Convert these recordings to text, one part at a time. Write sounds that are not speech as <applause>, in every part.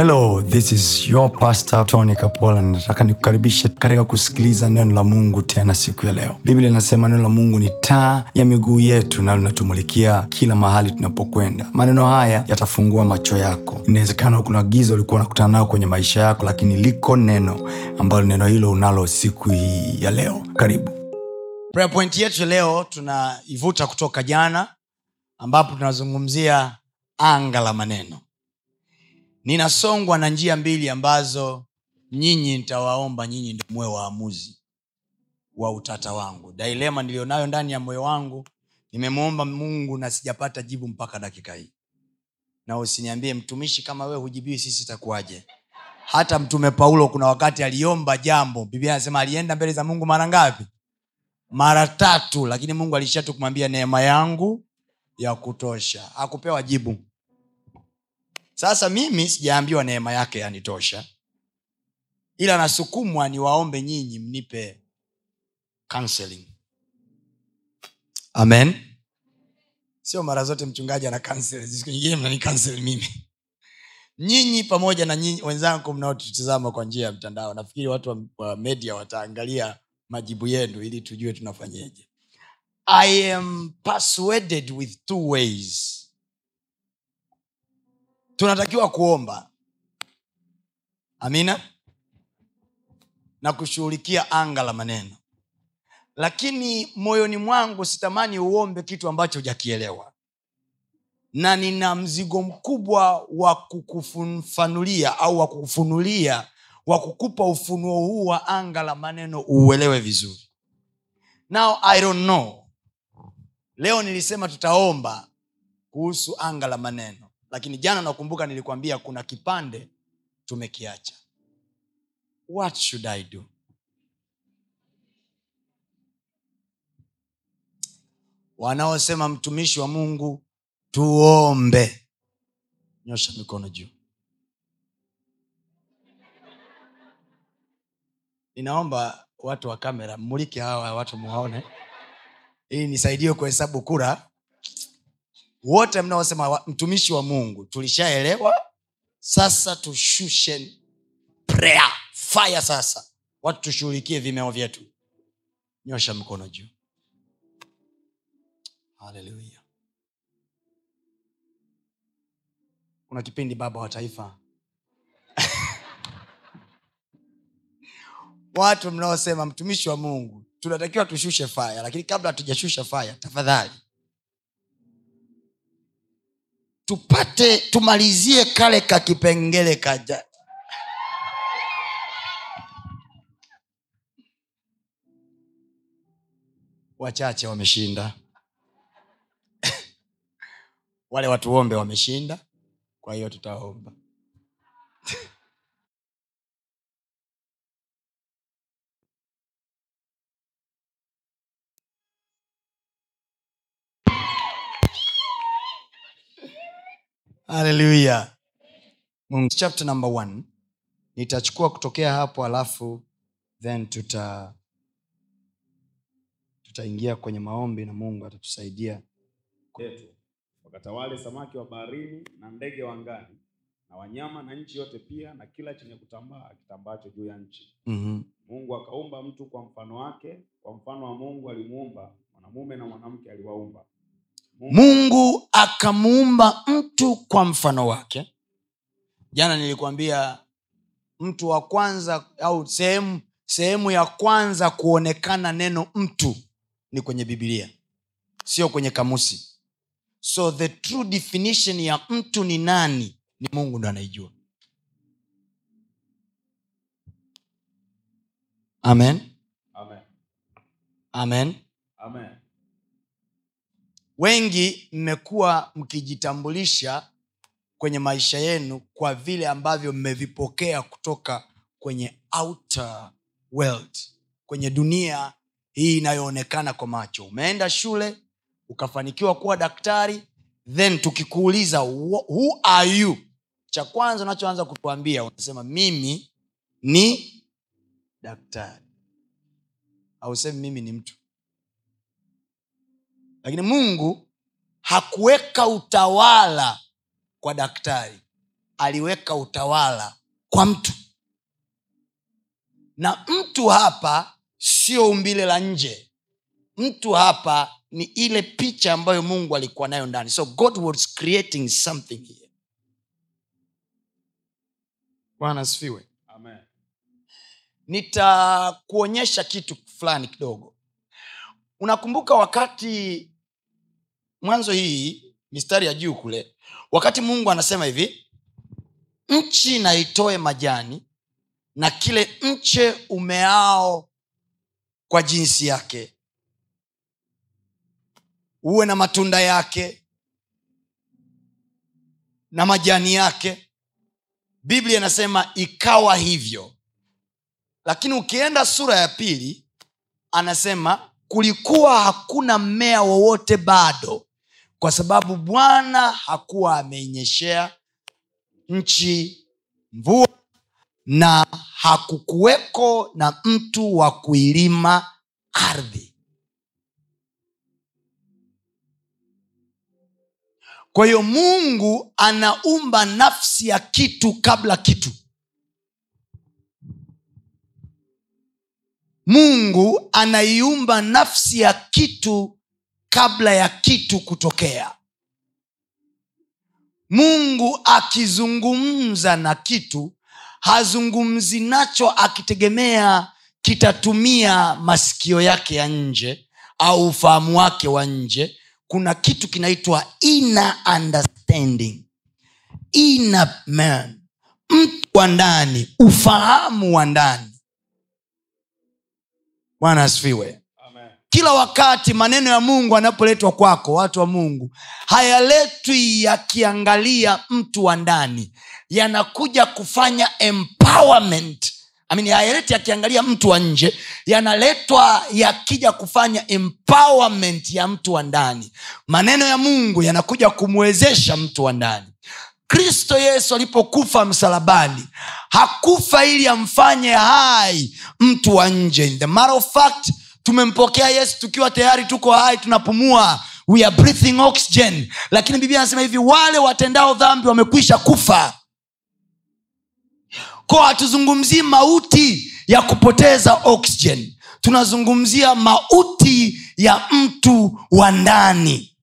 hello this is your pastor tony kapola. Nataka nikukaribishe katika kusikiliza neno la mungu tena siku ya leo. Biblia inasema neno la mungu ni taa ya miguu yetu na linatumulikia kila mahali tunapokwenda. Maneno haya yatafungua macho yako. Inawezekana kuna giza ulikuwa unakutana nao kwenye maisha yako lakini liko neno ambalo neno hilo unalo siku hii ya leo. Karibu. Prayer point yetu leo tunaivuta kutoka jana ambapo tunazungumzia anga la maneno ninasongwa na njia mbili ambazo nyinyi nitawaomba nyinyi ndo muwe waamuzi wa utata wangu. Dailema niliyonayo ndani ya moyo wangu nimemwomba mungu na sijapata jibu mpaka dakika hii. Na usiniambie mtumishi kama wewe hujibiwi sisi itakuwaje? Hata mtume paulo kuna wakati aliomba jambo biblia anasema alienda mbele za mungu mara ngapi? Mara tatu lakini mungu alishatu kumwambia neema yangu ya kutosha. Akupewa jibu sasa mimi sijaambiwa neema yake yanitosha ila nasukumwa niwaombe nyinyi mnipe counseling. Amen. Sio mara zote mchungaji ana nyingine mimi. Nyinyi pamoja na nyinyi wenzangu mnaotutizama kwa njia ya mtandao nafikiri watu wa, wa media wataangalia majibu yenu ili tujue tunafanyeje. I am persuaded with two ways tunatakiwa kuomba. Amina? Na kushughulikia anga la maneno. Lakini moyoni mwangu sitamani uombe kitu ambacho hujakielewa. Na nina mzigo mkubwa wa kukufanulia au wa kukufunulia wa kukupa ufunuo huu wa anga la maneno uuelewe vizuri. Now i don't know. Leo nilisema tutaomba kuhusu anga la maneno lakini jana nakumbuka nilikwambia kuna kipande tumekiacha. What should i do? Wanaosema mtumishi wa mungu tuombe. Nyosha mikono juu. Ninaomba watu wa kamera mmulike hawa watu muwaone. Ili nisaidie kuhesabu kura wote mnaosema mtumishi wa mungu tulishaelewa. Sasa tushushe prayer. Fire sasa. Watu tushughulikie vimeo vyetu. Nyosha mkono juu. Haleluya kuna kipindi baba wa taifa. <laughs> Watu mnaosema mtumishi wa mungu tunatakiwa tushushe faya lakini kabla hatujashusha faya tafadhali tupate tumalizie kale ka kipengele kaja wachache wameshinda. <laughs> Wale watuombe wameshinda. Kwa hiyo tutaomba <laughs> haleluya chapter number one nitachukua kutokea hapo alafu then tuta tutaingia kwenye maombi na mungu atatusaidia. Yetu wakatawale samaki wa baharini na ndege wa ngani na wanyama na nchi yote pia na kila chenye kutambaa akitambacho juu ya nchi. Mm-hmm. mungu akaumba mtu kwa mfano wake kwa mfano wa mungu alimuumba mwanamume na mwanamke aliwaumba mungu, akamuumba mtu kwa mfano wake. Jana nilikwambia mtu wa kwanza au sehemu sehemu ya kwanza kuonekana neno mtu ni kwenye bibilia sio kwenye kamusi. So the true definition ya mtu ni nani? Ni mungu ndo anaijua. Amen. Amen. Amen. Amen wengi mmekuwa mkijitambulisha kwenye maisha yenu kwa vile ambavyo mmevipokea kutoka kwenye outer world kwenye dunia hii inayoonekana kwa macho. Umeenda shule ukafanikiwa kuwa daktari then tukikuuliza who are you? Cha kwanza unachoanza kutuambia unasema mimi ni daktari. Ausemi mimi ni mtu lakini mungu hakuweka utawala kwa daktari aliweka utawala kwa mtu. Na mtu hapa sio umbile la nje. Mtu hapa ni ile picha ambayo mungu alikuwa nayo ndani. So god was creating something here. Bwana asifiwe. Nitakuonyesha kitu fulani kidogo. Unakumbuka wakati mwanzo hii mistari ya juu kule wakati mungu anasema hivi nchi na itoe majani na kile mche umeao kwa jinsi yake uwe na matunda yake na majani yake. Biblia inasema ikawa hivyo. Lakini ukienda sura ya pili anasema kulikuwa hakuna mmea wowote bado kwa sababu bwana hakuwa ameinyeshea nchi mvua na hakukuweko na mtu wa kuilima ardhi. Kwa hiyo mungu anaumba nafsi ya kitu kabla kitu. Mungu anaiumba nafsi ya kitu kabla ya kitu kutokea. Mungu akizungumza na kitu hazungumzi nacho akitegemea kitatumia masikio yake ya nje au ufahamu wake wa nje. Kuna kitu kinaitwa understanding. Inner man. Mtu wa ndani. Ufahamu wa ndani. Bwana asifiwe. Kila wakati maneno ya mungu anapoletwa kwako watu wa mungu hayaletwi yakiangalia mtu wa ndani. Yanakuja kufanya empowerment. I mean, hayaleti yakiangalia mtu wa nje. Yanaletwa yakija kufanya empowerment ya mtu wa ndani. Maneno ya mungu yanakuja kumwezesha mtu wa ndani. Kristo yesu alipokufa msalabani hakufa ili amfanye hai mtu wa nje. In the matter of fact tumempokea yesu tukiwa tayari tuko hai tunapumua. We are breathing oxygen. Lakini biblia anasema hivi wale watendao dhambi wamekwisha kufa. Ko hatuzungumzii mauti ya kupoteza oxygen. Tunazungumzia mauti ya mtu wa ndani.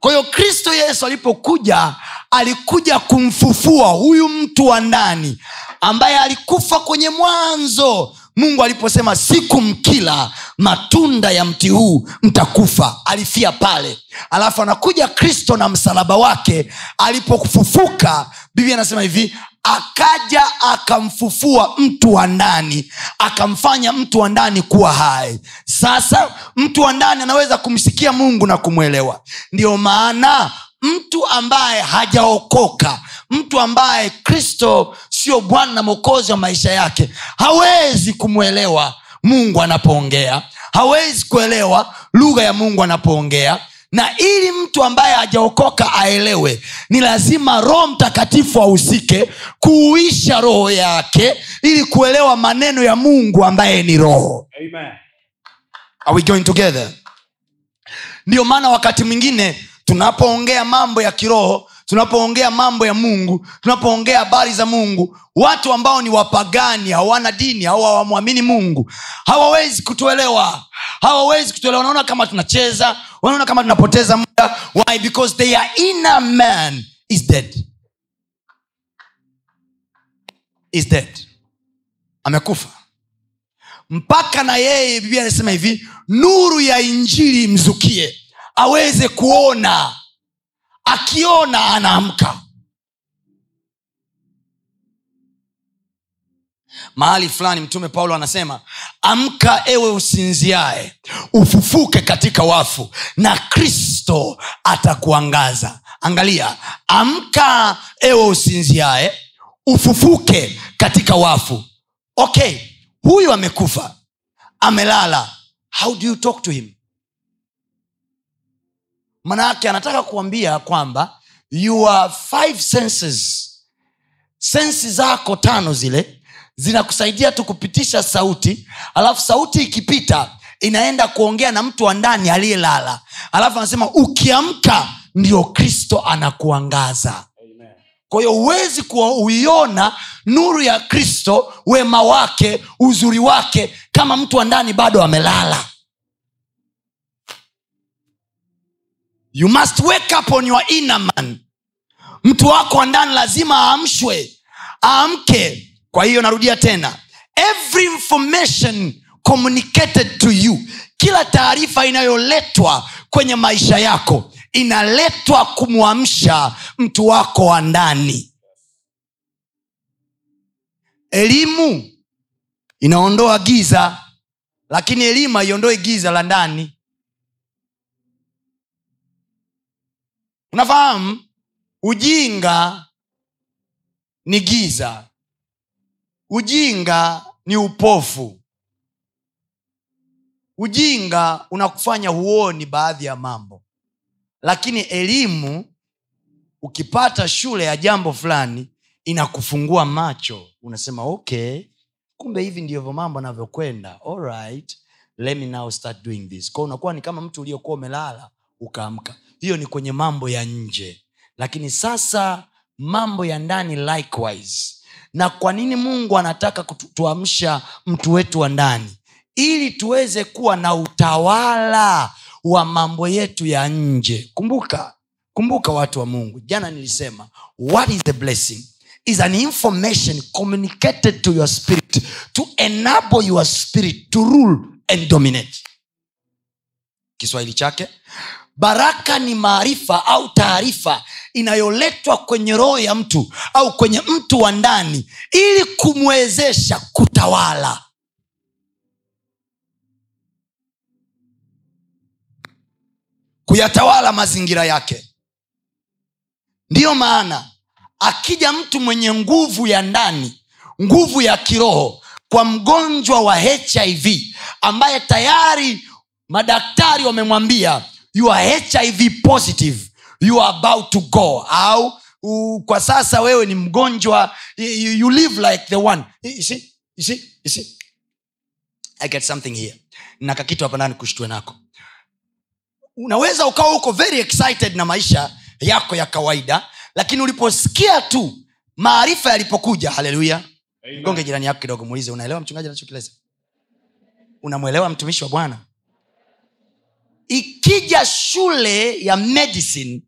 Kwa hiyo kristo yesu alipokuja alikuja kumfufua huyu mtu wa ndani ambaye alikufa kwenye mwanzo mungu aliposema siku mkila matunda ya mti huu mtakufa alifia pale. Alafu anakuja kristo na msalaba wake alipofufuka biblia anasema hivi akaja akamfufua mtu wa ndani akamfanya mtu wa ndani kuwa hai. Sasa mtu wa ndani anaweza kumsikia mungu na kumwelewa. Ndiyo maana mtu ambaye hajaokoka mtu ambaye kristo sio bwana na mwokozi wa maisha yake. Hawezi kumwelewa mungu anapoongea. Hawezi kuelewa lugha ya mungu anapoongea. Na ili mtu ambaye hajaokoka aelewe ni lazima roho mtakatifu ahusike kuuisha roho yake ili kuelewa maneno ya mungu ambaye ni roho. Amen. Are we going together? Ndio maana wakati mwingine tunapoongea mambo ya kiroho tunapoongea mambo ya mungu tunapoongea habari za mungu watu ambao ni wapagani hawana dini au hawamwamini mungu hawawezi kutuelewa hawawezi kutuelewa. Wanaona kama tunacheza wanaona kama tunapoteza muda. Why? Because their inner man is dead. Is dead. Amekufa. Mpaka na yeye biblia anasema hivi nuru ya injili imzukie aweze kuona akiona anaamka. Mahali fulani mtume paulo anasema amka ewe usinziae ufufuke katika wafu na kristo atakuangaza. Angalia amka ewe usinziae ufufuke katika wafu. Okay huyu amekufa amelala. How do you talk to him manake anataka kuambia kwamba your five senses sensi zako tano zile zinakusaidia tu kupitisha sauti alafu sauti ikipita inaenda kuongea na mtu wa ndani aliyelala. Alafu anasema ukiamka ndio kristo anakuangaza. Kwahiyo kwa hiyo huwezi kuiona nuru ya kristo wema wake uzuri wake kama mtu wa ndani bado amelala you must wake up on your inner man. Mtu wako wa ndani lazima aamshwe aamke. Kwa hiyo narudia tena every information communicated to you kila taarifa inayoletwa kwenye maisha yako inaletwa kumwamsha mtu wako wa ndani. Elimu inaondoa giza lakini elimu haiondoe giza la ndani unafahamu? Ujinga ni giza. Ujinga ni upofu. Ujinga unakufanya huoni baadhi ya mambo. Lakini elimu ukipata shule ya jambo fulani inakufungua macho. Unasema okay kumbe hivi ndivyo mambo anavyokwenda right, let me now start doing this. Kwao unakuwa ni kama mtu uliokuwa umelala ukaamka hiyo ni kwenye mambo ya nje. Lakini sasa mambo ya ndani likewise. Na kwa nini mungu anataka kutuamsha mtu wetu wa ndani? Ili tuweze kuwa na utawala wa mambo yetu ya nje. Kumbuka kumbuka watu wa mungu. Jana nilisema what is the blessing? Is an information communicated to your spirit to enable your spirit to rule and dominate. Kiswahili chake baraka ni maarifa au taarifa inayoletwa kwenye roho ya mtu au kwenye mtu wa ndani ili kumwezesha kutawala. Kuyatawala mazingira yake. Ndiyo maana akija mtu mwenye nguvu ya ndani nguvu ya kiroho kwa mgonjwa wa hiv ambaye tayari madaktari wamemwambia you are hiv positive. You are about to go. Au uh, kwa sasa wewe ni mgonjwa. You, you live like the one. You see, you see, you see? i get something here. Na kakitu hapa ndani kushtue nako. Unaweza ukawa uko very excited na maisha yako ya kawaida lakini uliposikia tu maarifa yalipokuja haleluya Amen. gonge jirani yako kidogo muulize unaelewa mchungaji anachokileza? Unamwelewa mtumishi wa bwana ikija shule ya medicine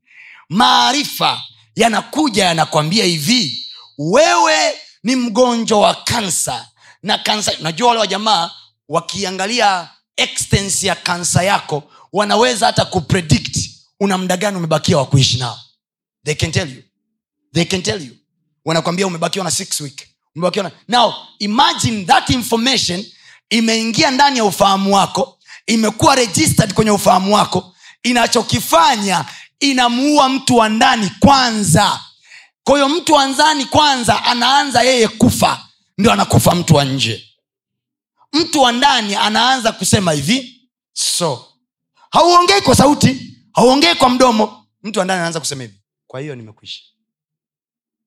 maarifa yanakuja yanakwambia hivi wewe ni mgonjwa wa kansa na kansa najua wale wa jamaa wakiangalia extensi ya kansa yako wanaweza hata kupredict una mda gani umebakia wa kuishi nao. They can tell you. They can tell you. Wanakwambia umebakiwa na six week. Umebakiwa na now imagine that information imeingia ndani ya ufahamu wako imekuwa registered kwenye ufahamu wako inachokifanya inamuua mtu wa ndani kwanza. Kwahiyo mtu wa ndani kwanza anaanza yeye kufa ndio anakufa mtu wa nje. Mtu wa ndani anaanza kusema hivi so. Hauongei kwa sauti hauongei kwa mdomo. Mtu wa ndani anaanza kusema hivi kwa hiyo nimekwisha.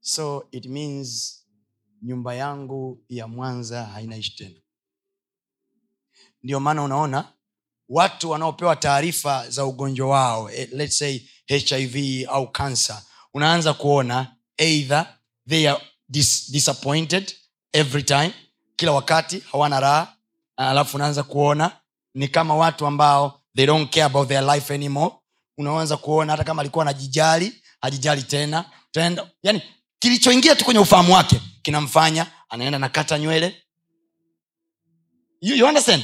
So it means nyumba yangu ya mwanza hainaishi tena. Ndio maana unaona watu wanaopewa taarifa za ugonjwa wao eh, let's say hiv au kansa unaanza kuona either they are dis disappointed every time kila wakati hawana raha alafu unaanza kuona ni kama watu ambao they don't care about their life anymore. Unaanza kuona hata kama alikuwa anajijali hajijali tena tenda yani kilichoingia tu kwenye ufahamu wake kinamfanya anaenda nakata nywele. You, you understand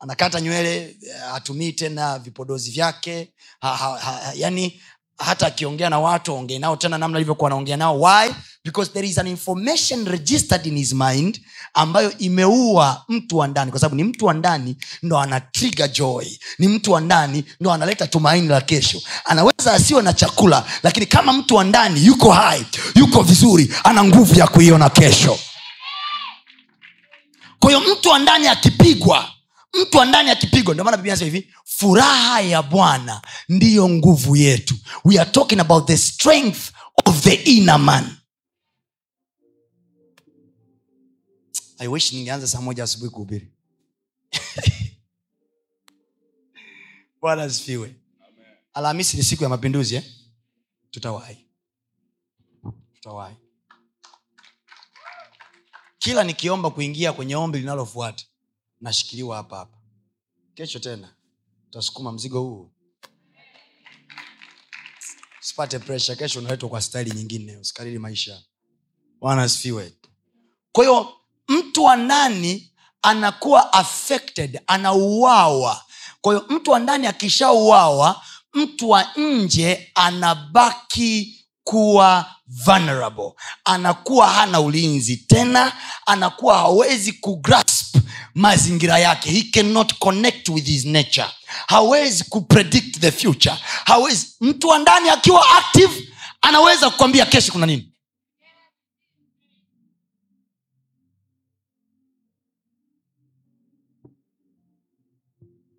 anakata nywele eh, hatumii tena vipodozi vyake ha, ha, ha, yani hata akiongea na watu aongee nao tena namna alivyokuwa anaongea nao. Why? Because there is an information registered in his mind ambayo imeua mtu wa ndani kwa sababu ni mtu wa ndani ndo ana trigger joy ni mtu wa ndani ndo analeta tumaini la kesho. Anaweza asiwe na chakula lakini kama mtu wa ndani yuko hai yuko vizuri ana nguvu ya kuiona kesho. Kwa hiyo mtu wa ndani akipigwa mtu wa ndani akipigwa ndio maana biblia inasema hivi furaha ya bwana ndiyo nguvu yetu. We are talking about the strength of the inner man. I wish ningeanza saa moja asubuhi kuhubiri. <laughs> Bwana asifiwe. Alhamisi ni siku ya mapinduzi eh? tutawahi. Tutawahi. Kila nikiomba kuingia kwenye ombi linalofuata nashikiliwa hapa hapa. Kesho tena utasukuma mzigo huu. Sipate presha kesho unaletwa kwa staili nyingine usikariri maisha. Bwana kwa hiyo mtu wa ndani anakuwa affected anauawa. Kwa hiyo mtu wa ndani akishauawa mtu wa nje anabaki kuwa vulnerable. Anakuwa hana ulinzi tena anakuwa hawezi kugrasp mazingira yake. He cannot connect with his nature. Hawezi kupredict the future. Hawezi. Mtu wa ndani akiwa active anaweza kukwambia kesho kuna nini?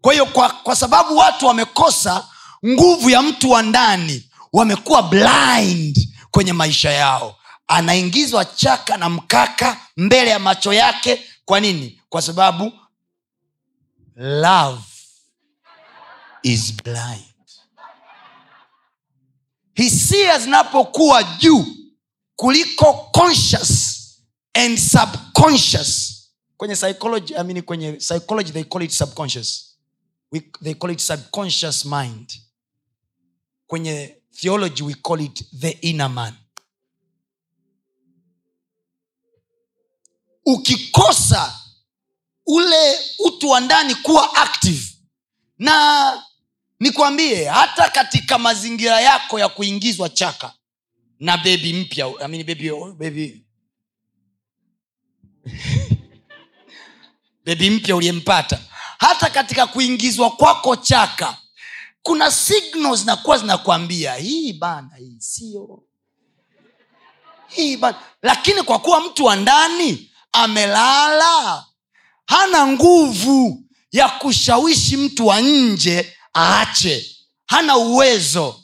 Kwa hiyo kwa, kwa sababu watu wamekosa nguvu ya mtu wa ndani wamekuwa blind kwenye maisha yao. Anaingizwa chaka na mkaka mbele ya macho yake. Kwa nini kwa sababu love is blind. Hisia zinapokuwa juu kuliko conscious and subconscious. Kwenye psychology I mean kwenye psychology they call it subconscious. We, they call it subconscious mind. Kwenye theology we call it the inner man. Ukikosa ule utu wa ndani kuwa active. Na nikwambie hata katika mazingira yako ya kuingizwa chaka na bebi mpya I mean bebi, bebi. bebi mpya uliyempata. Hata katika kuingizwa kwako chaka kuna signals zinakuwa zinakwambia hii bana hii sio. Hii bana. Lakini kwa kuwa mtu wa ndani amelala hana nguvu ya kushawishi mtu wa nje aache. Hana uwezo.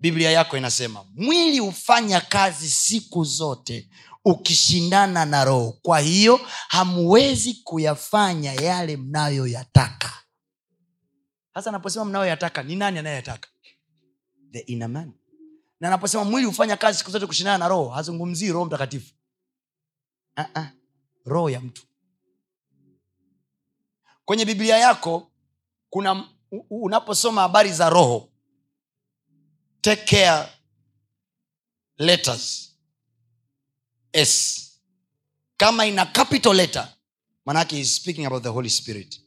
Biblia yako inasema mwili hufanya kazi siku zote ukishindana na roho. Kwa hiyo hamwezi kuyafanya yale mnayoyataka. Hasa anaposema mnayoyataka ni nani anayeyataka? Na anaposema mwili hufanya kazi siku zote kushindana na roho hazungumzii roho mtakatifu. Uh-uh. roho ya mtu kwenye biblia yako kuna unaposoma habari za roho take care letters s. Kama ina capital letter manake is speaking about the holy spirit.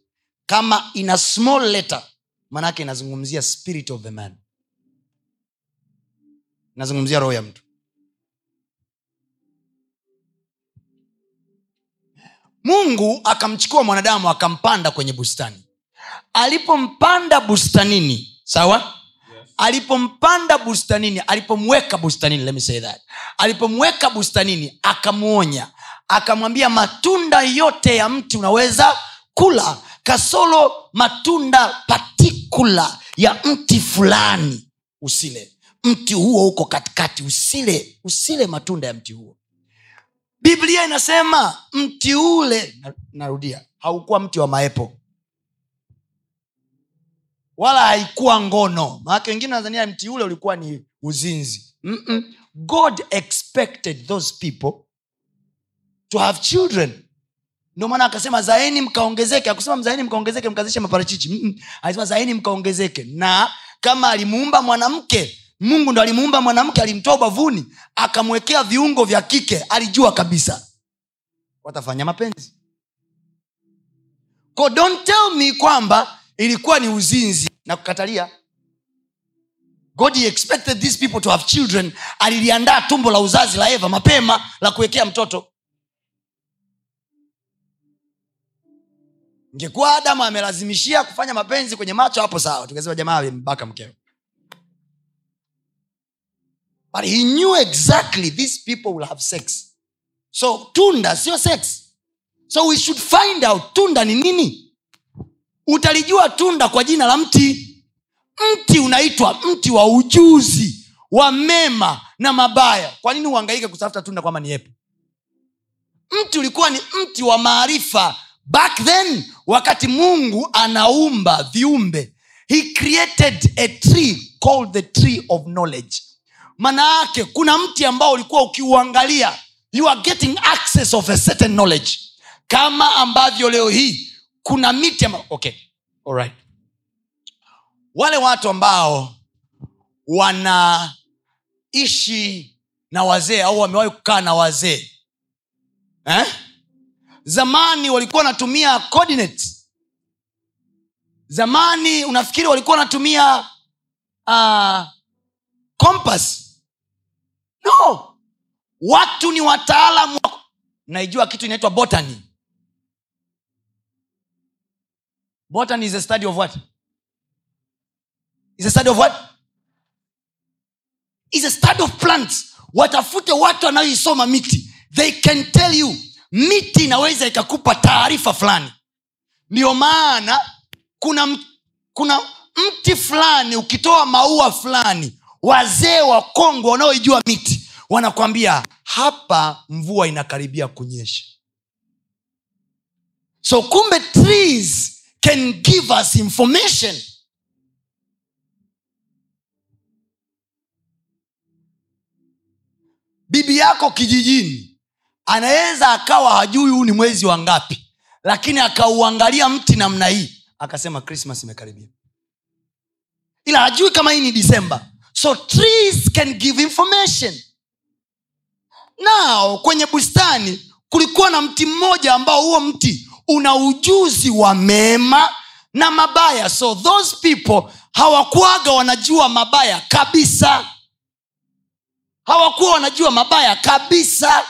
Kama ina small letter manake inazungumzia spirit of the man. Inazungumzia roho ya mtu mungu akamchukua mwanadamu akampanda kwenye bustani. Alipompanda bustanini sawa? Alipompanda bustanini alipomweka bustanini let me say that. Alipomweka bustanini akamwonya. Akamwambia matunda yote ya mti unaweza kula. Kasolo matunda patikula ya mti fulani usile. Mti huo huko katikati usile usile matunda ya mti huo biblia inasema mti ule narudia haukuwa mti wa maepo. Wala haikuwa ngono. Maake wengine tanzania mti ule ulikuwa ni uzinzi. Mm-mm. god expected those people to have children. Ndio maana akasema zaeni mkaongezeke. Akusema zaeni mkaongezeke mkazishe maparachichi. Alisema zaeni mkaongezeke. Na kama alimuumba mwanamke mungu ndo alimuumba mwanamke alimtoa ubavuni akamwekea viungo vya kike alijua kabisa. Watafanya mapenzi. Ko don't tell me kwamba ilikuwa ni uzinzi. Na kukatalia god expected these people to have children. Aliliandaa tumbo la uzazi la eva mapema la kuwekea mtoto. Ngekuwa adamu amelazimishia kufanya mapenzi kwenye macho hapo sawa. Tukasema jamaa mbaka mkeo but he knew exactly these people will have sex. So tunda sio sex. So we should find out tunda ni nini. Utalijua tunda kwa jina la mti. Mti unaitwa mti wa ujuzi wa mema na mabaya. Kwa nini uhangaike kutafuta tunda kwamba ni epo mti ulikuwa ni mti wa maarifa. Back then wakati mungu anaumba viumbe he created a tree called the tree of knowledge maana yake kuna mti ambao ulikuwa ukiuangalia you are getting access of a certain knowledge kama ambavyo leo hii kuna miti amba... okay. Alright. wale watu ambao wanaishi na wazee au wamewahi kukaa na wazee eh? zamani walikuwa wanatumia coordinates zamani unafikiri walikuwa wanatumia uh, compass no. Watu ni wataalamu naijua kitu inaitwa botany. Botany is a study of what? Is a study of what? Is a study of plants. Watafute watu wanayoisoma miti. They can tell you. Miti inaweza ikakupa taarifa fulani. Ndio maana kuna kuna mti fulani ukitoa maua fulani wazee wa kongwe wanaoijua miti wanakwambia hapa mvua inakaribia kunyesha. So kumbe trees can give us information. Bibi yako kijijini anaweza akawa hajui huu ni mwezi wa ngapi lakini akauangalia mti namna hii akasema krismas imekaribia. Ila hajui kama hii ni disemba so trees can give information. Nao kwenye bustani kulikuwa na mti mmoja ambao huo mti una ujuzi wa mema na mabaya. So those people hawakuwaga wanajua mabaya kabisa. Hawakuwa wanajua mabaya kabisa.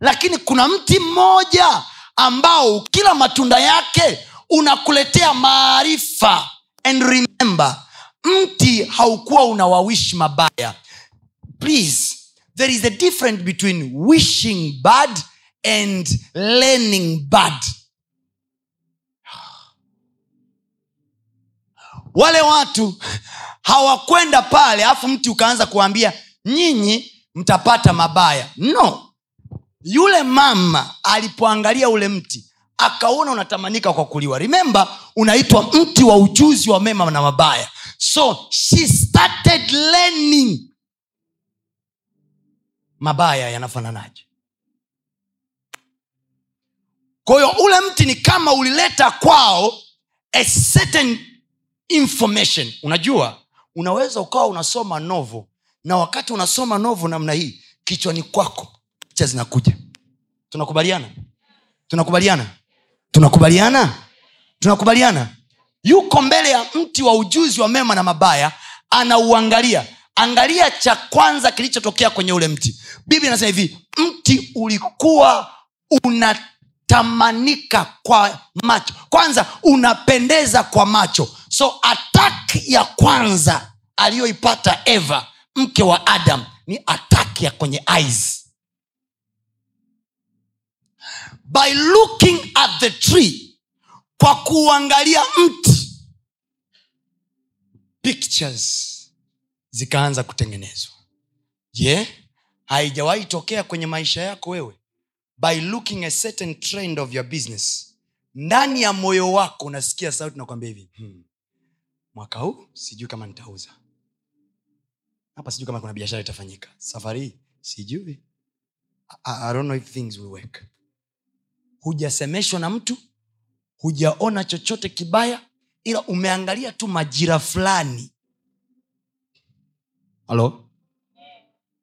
Lakini kuna mti mmoja ambao kila matunda yake unakuletea maarifa and remember mti haukuwa unawawishi mabaya. Please there is a difference between wishing bad and learning bad. Wale watu hawakwenda pale alafu mti ukaanza kuambia nyinyi mtapata mabaya. No. Yule mama alipoangalia ule mti akaona unatamanika kwa kuliwa. Rimemba unaitwa mti wa ujuzi wa mema na mabaya so she started learning. Mabaya yanafananaje? Kwa hiyo ule mti ni kama ulileta kwao a certain information. Unajua unaweza ukawa unasoma novo na wakati unasoma novo namna hii kichwani kwako picha zinakuja. Tunakubaliana? Tunakubaliana? Tunakubaliana? Tunakubaliana yuko mbele ya mti wa ujuzi wa mema na mabaya anauangalia. Angalia cha kwanza kilichotokea kwenye ule mti. Biblia inasema hivi mti ulikuwa unatamanika kwa macho. Kwanza unapendeza kwa macho. So atak ya kwanza aliyoipata eva mke wa adam ni atak ya kwenye eyes. By looking at the tree kwa kuangalia mti. Pictures zikaanza kutengenezwa. Je haijawahi tokea kwenye maisha yako wewe? By looking a certain trend of your business ndani ya moyo wako unasikia sauti nakwambia hivi hmm. mwaka huu sijui kama nitauza. Hapa sijui kama kuna biashara itafanyika. Safari sijui. I, I don't know if things will work. Hujasemeshwa na mtu hujaona chochote kibaya ila umeangalia tu majira fulani. Halo?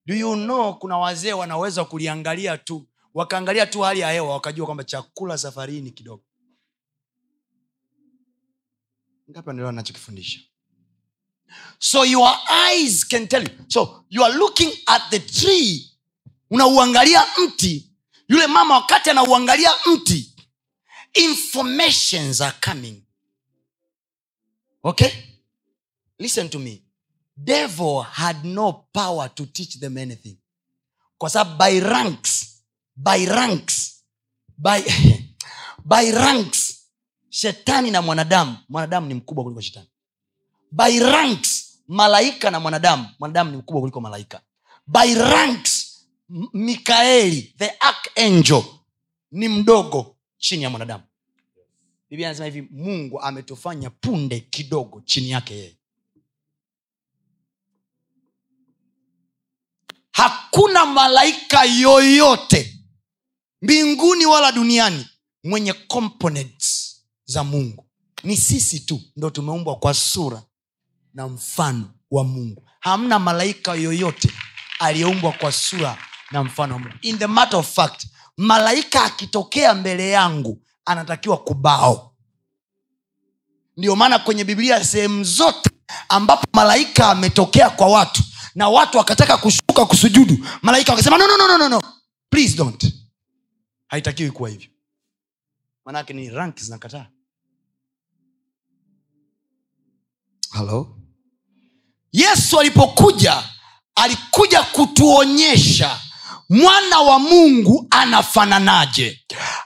Do you know kuna wazee wanaweza kuliangalia tu wakaangalia tu hali ya hewa wakajua kwamba chakula safarini kidogo. Ngapi wanaelewa nachokifundisha so your eyes can tell you. So you are looking at the tree. Unauangalia mti. Yule mama wakati anauangalia mti informations are coming. Okay? Listen to me. Devil had no power to teach them anything. Kwa by ranks by ranks by, <laughs> by ranks shetani na mwanadamu mwanadamu ni mkubwa kuliko shetani. By ranks malaika na mwanadamu mwanadamu ni mkubwa kuliko malaika. By ranks mikaeli the archangel ni mdogo chini ya mwanadamu. Biblia anasema hivi mungu ametufanya punde kidogo chini yake yeye. Hakuna malaika yoyote mbinguni wala duniani mwenye components za mungu. Ni sisi tu ndo tumeumbwa kwa sura na mfano wa mungu. Hamna malaika yoyote aliyeumbwa kwa sura na mfano wa mungu. In the matter of fact malaika akitokea mbele yangu anatakiwa kubao. Ndio maana kwenye biblia sehemu zote ambapo malaika ametokea kwa watu na watu wakataka kushuka kusujudu malaika wakasema no, no, no, no, no, please don't. Haitakiwi kuwa hivyo. Manake ni rank zinakataa. Halo yesu alipokuja alikuja kutuonyesha mwana wa mungu anafananaje?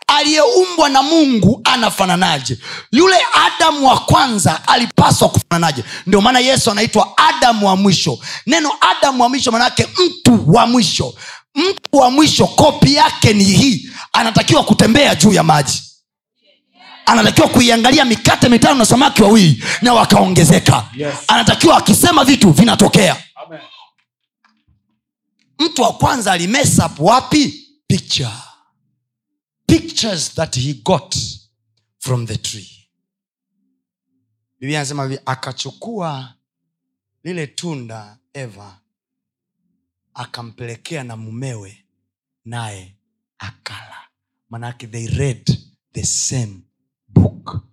Aliyeumbwa na mungu anafananaje? Yule adamu wa kwanza alipaswa kufananaje? Ndio maana yesu anaitwa adamu wa mwisho. Neno adamu wa mwisho maanaake mtu wa mwisho. Mtu wa mwisho kopi yake ni hii. Anatakiwa kutembea juu ya maji. Anatakiwa kuiangalia mikate mitano na samaki wawili na wakaongezeka. Yes. anatakiwa akisema vitu vinatokea. Mtu wa kwanza alimesap wapi? Picture. Pictures that he got from the tree. Biblia anasema hivi akachukua lile tunda eva akampelekea na mumewe naye akala. Manake they read the same book.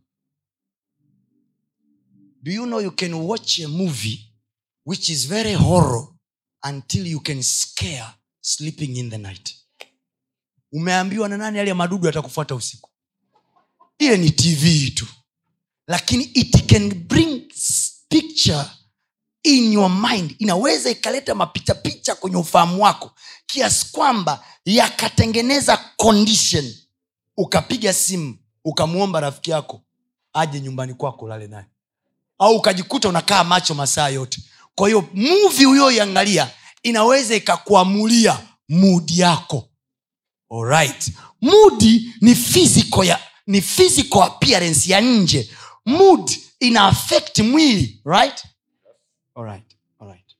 Do you know you can watch a movie which is very horror until you can scare sleeping in the night. Umeambiwa na nani yale madudu atakufuata usiku? Ile ni tv tu. Lakini it can bring picture in your mind. Inaweza ikaleta mapichapicha kwenye ufahamu wako kiasi kwamba yakatengeneza condition. Ukapiga simu ukamwomba rafiki yako aje nyumbani kwako ulale naye. Au ukajikuta unakaa macho masaa yote kwa hiyo muvi uliyoiangalia inaweza ikakuamulia mudi yako Alright. mudi ni physical ya ni physical appearance ya nje mood ina affect mwili right? Alright. Alright.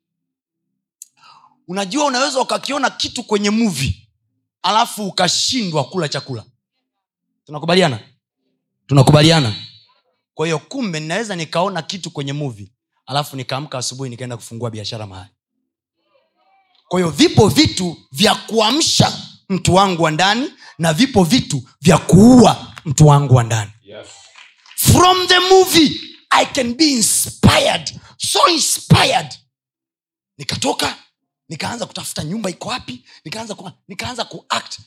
unajua unaweza ukakiona kitu kwenye muvi alafu ukashindwa kula chakula tunakubaliana tunakubaliana kwa hiyo kumbe ninaweza nikaona kitu kwenye muvi alafu nikaamka asubuhi nikaenda kufungua biashara mahali. Kwa hiyo vipo vitu vya kuamsha mtu wangu wa ndani na vipo vitu vya kuua mtu wangu wa ndani. Yes. from the movie i can be inspired. So inspired. Nikatoka nikaanza kutafuta nyumba iko wapi nikaanza ku, nikaanza kuact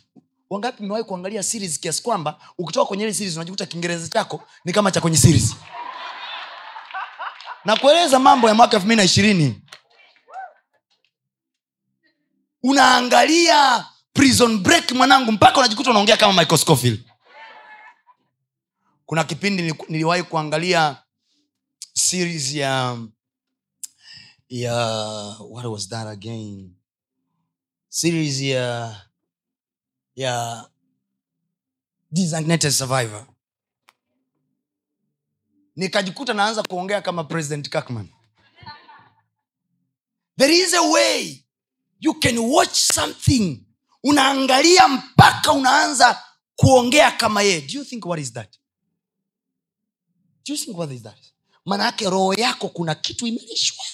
wangapi mewahi kuangalia series kiasi kwamba ukitoka kwenye ile series unajikuta kiingereza chako ni kama cha kwenye series na kueleza mambo ya mwaka elfu mbili na ishirini. Unaangalia prison break mwanangu mpaka unajikuta unaongea kama michael kuna kipindi niliwahi kuangalia series ya ya what was that again? Series ya ya designated survivor nikajikuta naanza kuongea kama president kakman there is a way you can watch something unaangalia mpaka unaanza kuongea kama yeye. Do you think what is that? Do you think what is that? Manaake roho yako kuna kitu imelishwa.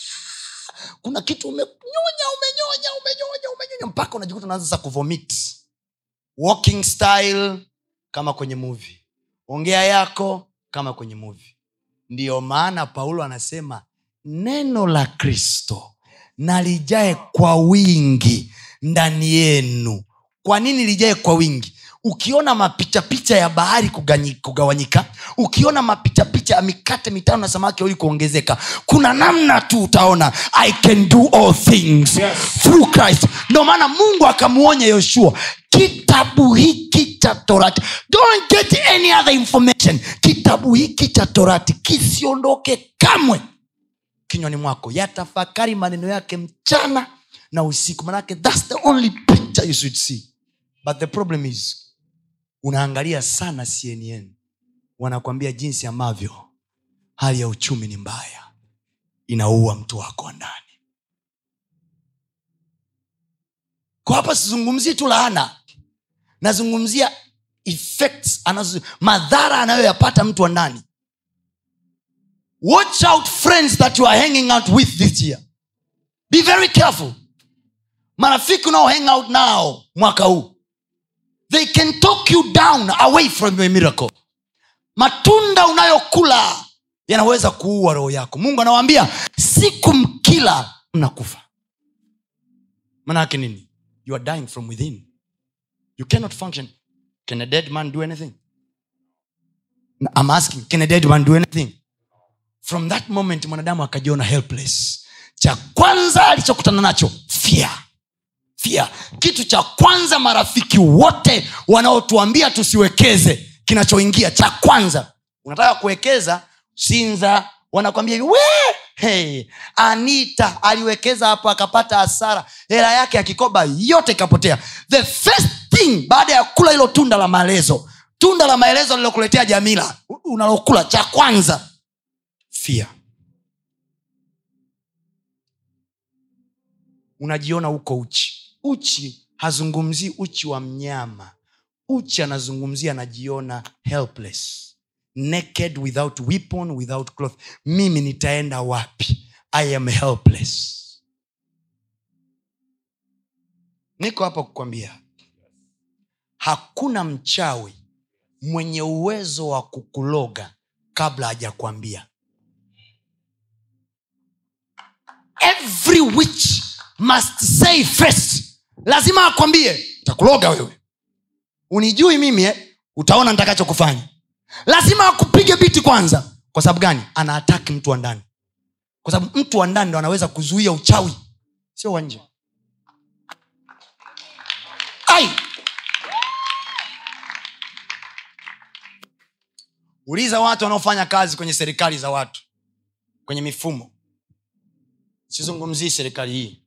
Kuna kitu umenyonya umenyonya umenyonya umenyonya. Mpaka unajikuta unaanza sasa kuvomit. Walking style kama kwenye movie. Ongea yako kama kwenye movie ndiyo maana paulo anasema neno la kristo na lijae kwa wingi ndani yenu. Kwa nini lijae kwa wingi ukiona mapichapicha ya bahari kugawanyika ukiona mapichapicha ya mikate mitano na samaki wawili kuongezeka kuna namna tu utaona i can do all things Yes. through christ. Ndio maana mungu akamwonya yoshua kitabu hiki cha torati don't get any other information. Kitabu hiki cha torati kisiondoke kamwe. Kinywani mwako. Yatafakari maneno yake mchana na usiku. Manake thats the only picture you should see. But the problem is unaangalia sana cnn wanakwambia jinsi ambavyo hali ya uchumi ni mbaya. Inaua mtu wako wa ndani. Kwa hapa sizungumzii tu laana. Nazungumzia effects anazo madhara anayoyapata mtu wa ndani. Watch out friends that you are hanging out with this year. Be very careful. Marafiki unao hang out nao mwaka huu they can talk you down away from your miracle. Matunda unayokula yanaweza kuua roho yako. Mungu anawaambia siku mkila mnakufa. Manake nini? You are dying from within. You cannot function. Can a dead man do anything? I'm asking can a dead man do anything? From that moment mwanadamu akajiona helpless. Cha kwanza alichokutana nacho fear fear kitu cha kwanza marafiki wote wanaotuambia tusiwekeze kinachoingia cha kwanza. Unataka kuwekeza? Sinza. Wanakwambia hivi, we hey, anita aliwekeza hapo akapata hasara. Hela yake akikoba yote ikapotea. The first thing baada ya kula hilo tunda la maelezo tunda la maelezo lilokuletea jamila unalokula cha kwanza fia. Unajiona uko uchi uchi hazungumzii uchi wa mnyama. Uchi anazungumzia anajiona helpless naked without weapon without cloth. Mimi nitaenda wapi? I am helpless. Niko hapa kukwambia hakuna mchawi mwenye uwezo wa kukuloga kabla hajakwambia. Every witch must say first lazima akwambie takuloga wewe. Unijui mimi eh? utaona nitakachokufanya. Lazima akupige biti kwanza. Kwa sababu gani? Anaataki mtu wa ndani. Kwa sababu mtu wa ndani ndo anaweza kuzuia uchawi. Sio wa nje. Uliza watu wanaofanya kazi kwenye serikali za watu. Kwenye mifumo. Sizungumzii serikali hii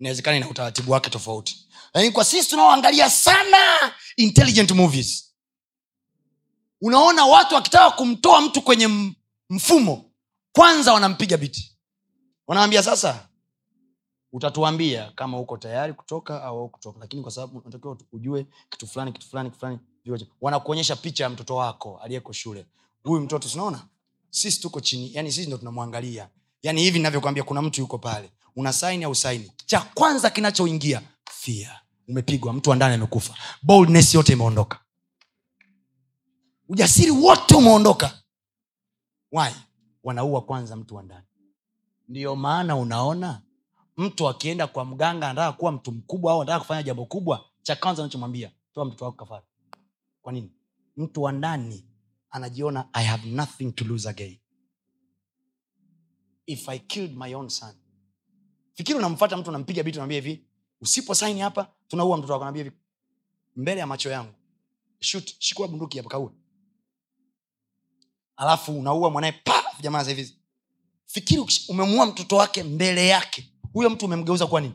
inawezekana ina utaratibu wake tofauti. Lakini kwa sisi tunaoangalia sana intelligent movies unaona watu wakitaka kumtoa mtu kwenye mfumo kwanza wanampiga biti wanawambia sasa utatuambia kama uko tayari kutoka au kutoka lakini kwa sababu unatakiwa ujue kitu fulani kitu fulani fulani wanakuonyesha picha ya mtoto wako aliyeko shule. Huyu mtoto sinaona sisi tuko chini. Yani sisi ndo tunamwangalia. Yani hivi navyokwambia kuna mtu yuko pale una saini au saini cha kwanza kinachoingia fia umepigwa mtu wa ndani amekufa. Boldness yote imeondoka. Ujasiri wote umeondoka. Why? Wanaua kwanza mtu wa ndani. Ndiyo maana unaona mtu akienda kwa mganga anataka kuwa mtu mkubwa au anataka kufanya jambo kubwa cha kwanza anachomwambia toa mtoto wako kafara. Kwa nini? Mtu wa ndani anajiona i have nothing to lose again. If i killed my own son fikiri unamfata mtu unampiga bitu unamwambia hivi usipo saini hapa tunaua mtoto wako. Naambia hivi mbele ya macho yangu. Shoot shikua bunduki hapo kaua alafu unaua mwanae pa jamaa sasa hivi. Fikiri umemuua mtoto wake mbele yake. Huyo mtu umemgeuza kuwa nini?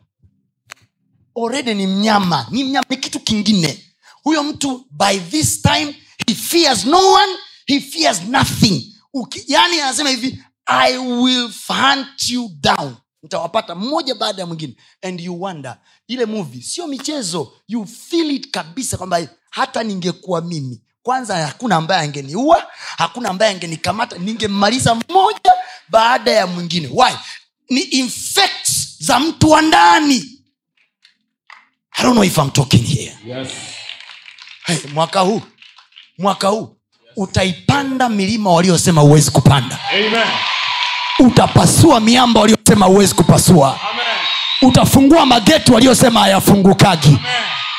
Orede ni mnyama. Ni mnyama ni kitu kingine. Huyo mtu by this time he fears no one he fears nothing. Uki, yani anasema hivi i will hunt you down nitawapata mmoja baada ya mwingine. And you wonder ile movie sio michezo. You feel it kabisa kwamba hata ningekuwa mimi kwanza hakuna ambaye angeniua hakuna ambaye angenikamata ningemmaliza mmoja baada ya mwingine. Why? Ni infect za mtu wa ndani. I don't know if I'm talking here. Yes. hey, mwaka huu mwaka huu utaipanda milima waliosema huwezi kupanda. Amen. Utapasua miamba waliosema huwezi kupasua. Amen. utafungua mageti waliosema hayafungukagi. Amen.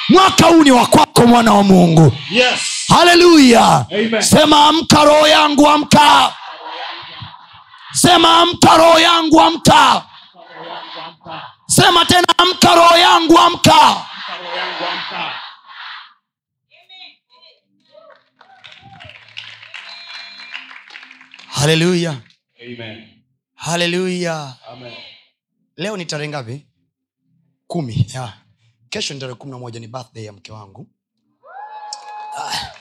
mwaka huu ni wakwako mwana wa mungu. Yes. haleluya. Sema amka roho yangu amka. Sema amka roho yangu amka. Sema tena amka roho yangu amka. Haleluya. Amen. Haleluya leo ni tarehe ngapi? Kumi. Yeah. kesho ni tarehe kumi na moja ni birthday ya mke wangu. Ah,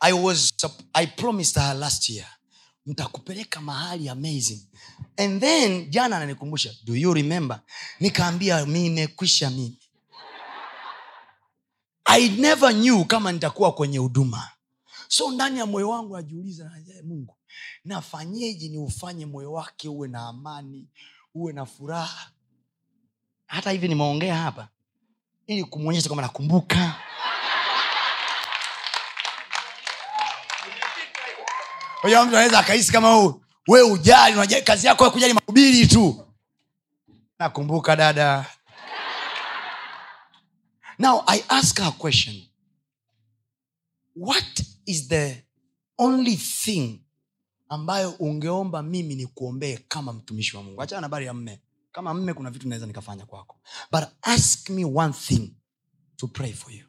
I was, I promised her last year ntakupeleka mahali amazing. And then jana ananikumbusha do you remember? Nikaambia nimekwisha mimi. I never knew kama nitakuwa kwenye huduma. So ndani ya moyo wangu najiuliza mungu nafanyeje ni ufanye moyo wake uwe na amani uwe na furaha? Hata hivi nimeongea hapa ili kumwonyesha kwamba nakumbuka. Unajua mtu anaweza akahisi kama huu we ujali unajali kazi yako ya kujali mahubiri tu. Nakumbuka dada. Now i ask her a question. What is the only thing ambayo ungeomba mimi ni kuombee kama mtumishi wa mungu. Achana na habari ya mme. Kama mme kuna vitu naweza nikafanya kwako. But ask me one thing to pray for you.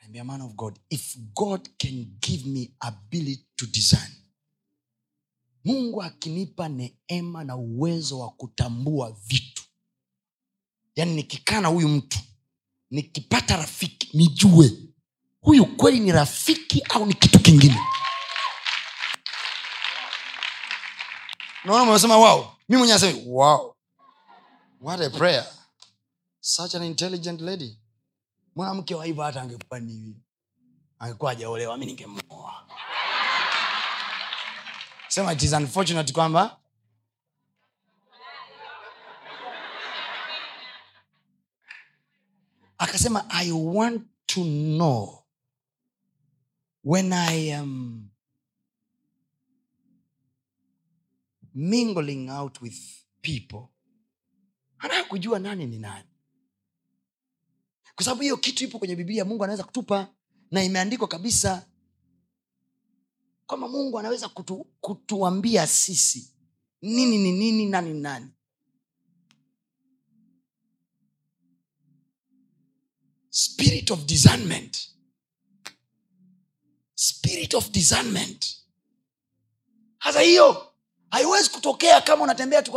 Niambia, man of god if god can give me ability to design mungu akinipa neema na uwezo wa kutambua vitu yaani nikikaa na huyu mtu nikipata rafiki nijue huyu kweli ni rafiki au ni kitu kingine naona mnasema wao mi mwenyewe nasema wow. What a prayer. Such an intelligent lady. Mwanamke wa hata angekuwa ni angekuwa ajaolewa mi ningemoa sema it is unfortunate kwamba akasema i want to know when i am mingling out with people. Anataka kujua nani ni nani. Kwa sababu hiyo kitu ipo kwenye biblia mungu anaweza kutupa na imeandikwa kabisa kwamba mungu anaweza kutu, kutuambia sisi nini ni nini nani ni nani. Spirit of discernment. Spirit of discernment. Hasa hiyo haiwezi kutokea kama unatembea tu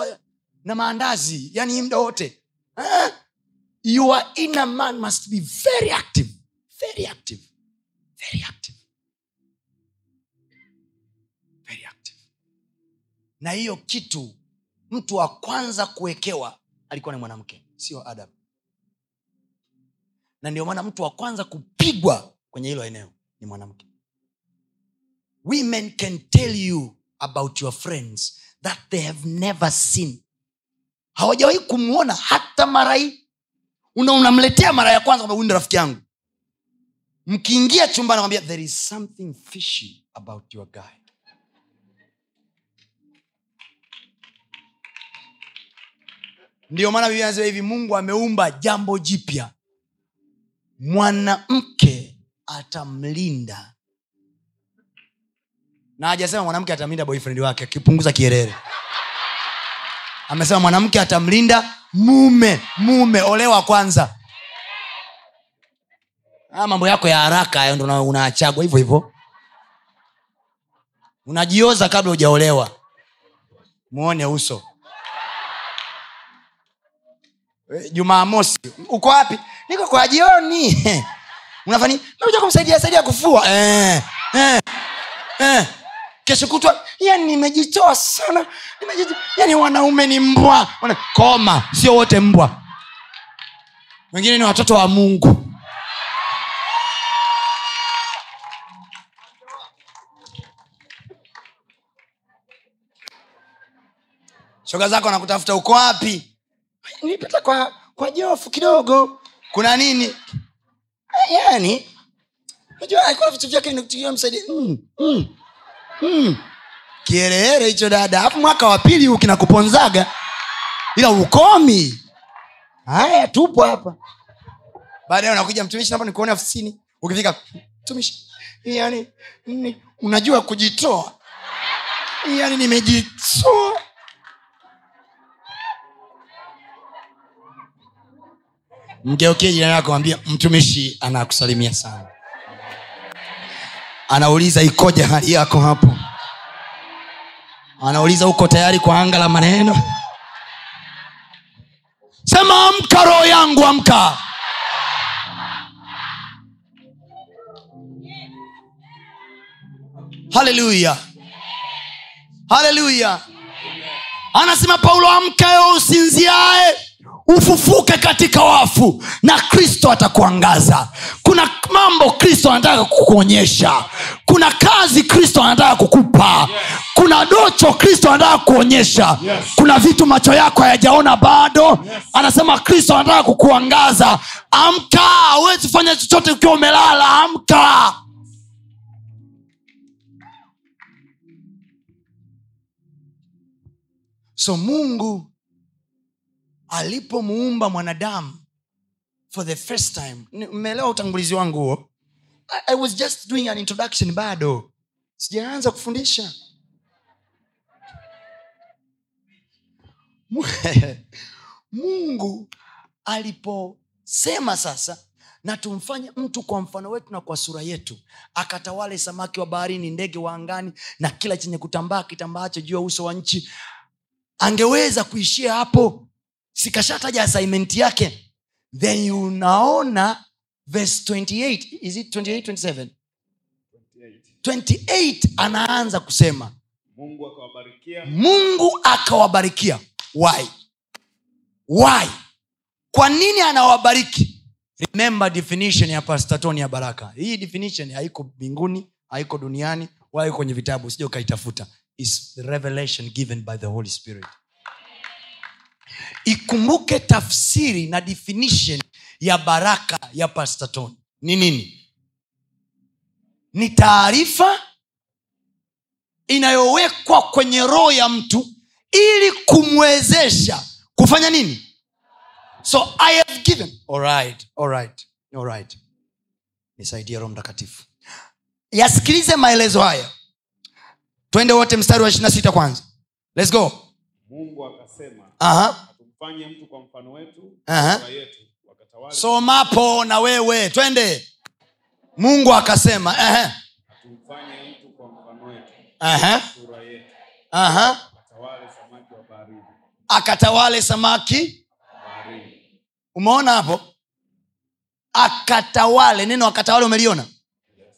na maandazi yani hii muda wote. Ah, your inner man must be very active. Very active. Very active. Very active. Na hiyo kitu mtu wa kwanza kuwekewa alikuwa ni mwanamke sio adam. Na ndio maana mtu wa kwanza kupigwa kwenye hilo eneo ni mwanamke. Women can tell you about your friends that they have never seen. Hawajawahi kumwona hata mara hii. Una unamletea mara ya kwanza huyu rafiki yangu. Mkiingia chumba nakwambia there is something fishy about your guy. Ndiyo maana biblia anasema hivi mungu ameumba jambo jipya. Mwanamke atamlinda na hajasema mwanamke atamlinda boyfriend wake akipunguza kierere. Amesema mwanamke atamlinda mume mume olewa kwanza. Ah, mambo yako ya haraka hayo ndo una- unaachagwa hivyo hivyo. Unajioza kabla hujaolewa. Muone uso. Eh, jumamosi. Uko wapi? Niko kwa jioni. <laughs> Unafani kumsaidia saidia kufua. Eh, eh, eh. Kesho kutwa yani nimejitoa sana. Nimejitoa. yani wanaume ni mbwa. Wana- koma sio wote mbwa. Wengine ni watoto wa mungu. Shoga zako nakutafuta uko wapi? Nilipita kwa kwa jofu kidogo. Kuna nini? Ah, yani najua alikuwa vitu vyake nikutukia msaidia mm, mm, mm. kiherehere hicho dada. Hapo mwaka wa pili huu kinakuponzaga. Ila ukomi. Haya tupo hapa. Baadaye unakuja mtumishi napo nikuone ofisini. Ukifika mtumishi yani ni, unajua kujitoa. Yani nimejitoa. Mgeukie jirani yako mwambie mtumishi anakusalimia sana anauliza ikoje hali yako hapo? Anauliza uko tayari kwa anga la maneno? Sema amka roho yangu amka. Haleluya. Haleluya. Anasema paulo amka yo usinziae ufufuke katika wafu na kristo atakuangaza. Kuna mambo kristo anataka kukuonyesha. Kuna kazi kristo anataka kukupa. Kuna docho kristo anataka kuonyesha. Kuna vitu macho yako hayajaona bado. Anasema kristo anataka kukuangaza. Amka huwezi fanya chochote ukiwa umelala. Amka. So mungu alipomuumba mwanadamu for the first time. Mmeelewa utangulizi wangu huo? I, was just doing an introduction bado. Sijaanza kufundisha. <laughs> Mungu aliposema sasa na tumfanye mtu kwa mfano wetu na kwa sura yetu akatawale samaki wa baharini ndege wa angani na kila chenye kutambaa kitambaacho juu ya uso wa nchi angeweza kuishia hapo sikashataja assignment yake. Then unaona verse 28 is it 28 27 28. 28 anaanza kusema mungu akawabarikia. Mungu akawabarikia. Why? Why? Kwa nini anawabariki? Remember definition ya pastatoni ya baraka. Hii definition haiko mbinguni haiko duniani wala iko kwenye vitabu. Sija ukaitafuta. Is revelation given by the holy spirit ikumbuke tafsiri na definition ya baraka ya pastatoni ni nini? Ni taarifa inayowekwa kwenye roho ya mtu ili kumwezesha kufanya nini? So i have given. Alright, alright, alright. nisaidie roho mtakatifu. Yasikilize maelezo haya. Twende wote mstari wa ishirina sita kwanza. Lets go. Mungu akasema Aha. Tumfanye mtu kwa mfano wetu Aha. sura yetu wakatawale. Somapo na wewe twende. Mungu akasema ehe, tumfanye mtu kwa mfano wetu ehe, sura yetu. Aha. wakatawale samaki wa baharini. Akatawale samaki baharini. Umeona hapo? Akatawale neno akatawale umeliona?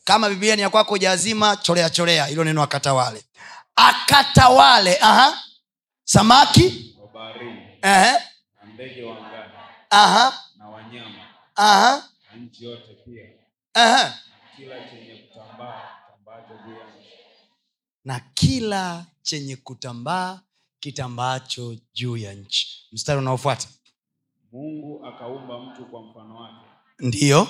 Kama biblia ni ya kwako ujaazima chorea chorea hilo neno akatawale. Akatawale aha. Samaki wa baharini ehe, na ndege wa angani aha. Na wanyama? Aha. Na nchi yote pia? Ehe. kila chenye kutambaa kitambaacho juu ya nchi? Na kila chenye kutambaa kitambaacho juu ya nchi. Mstari unaofuata. Mungu akaumba mtu kwa mfano wake. Ndiyo.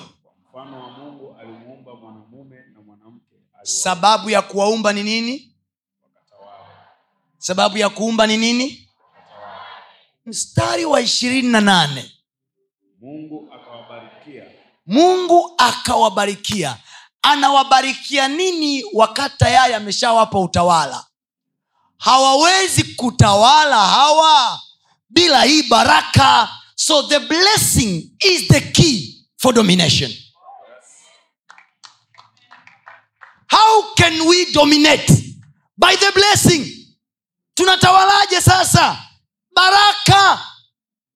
Kwa mfano wa mungu alimuumba mwanamume na mwanamke aliwa- sababu ya kuwaumba ni nini? Wakatawale sababu ya kuumba ni nini mstari wa ishirini na nane. Mungu akawabarikia. Mungu akawabarikia. Anawabarikia nini wakati tayari ameshawapa utawala? Hawawezi kutawala hawa bila hii baraka. So the blessing is the key for domination. How can we dominate? By the blessing. Tunatawalaje sasa baraka!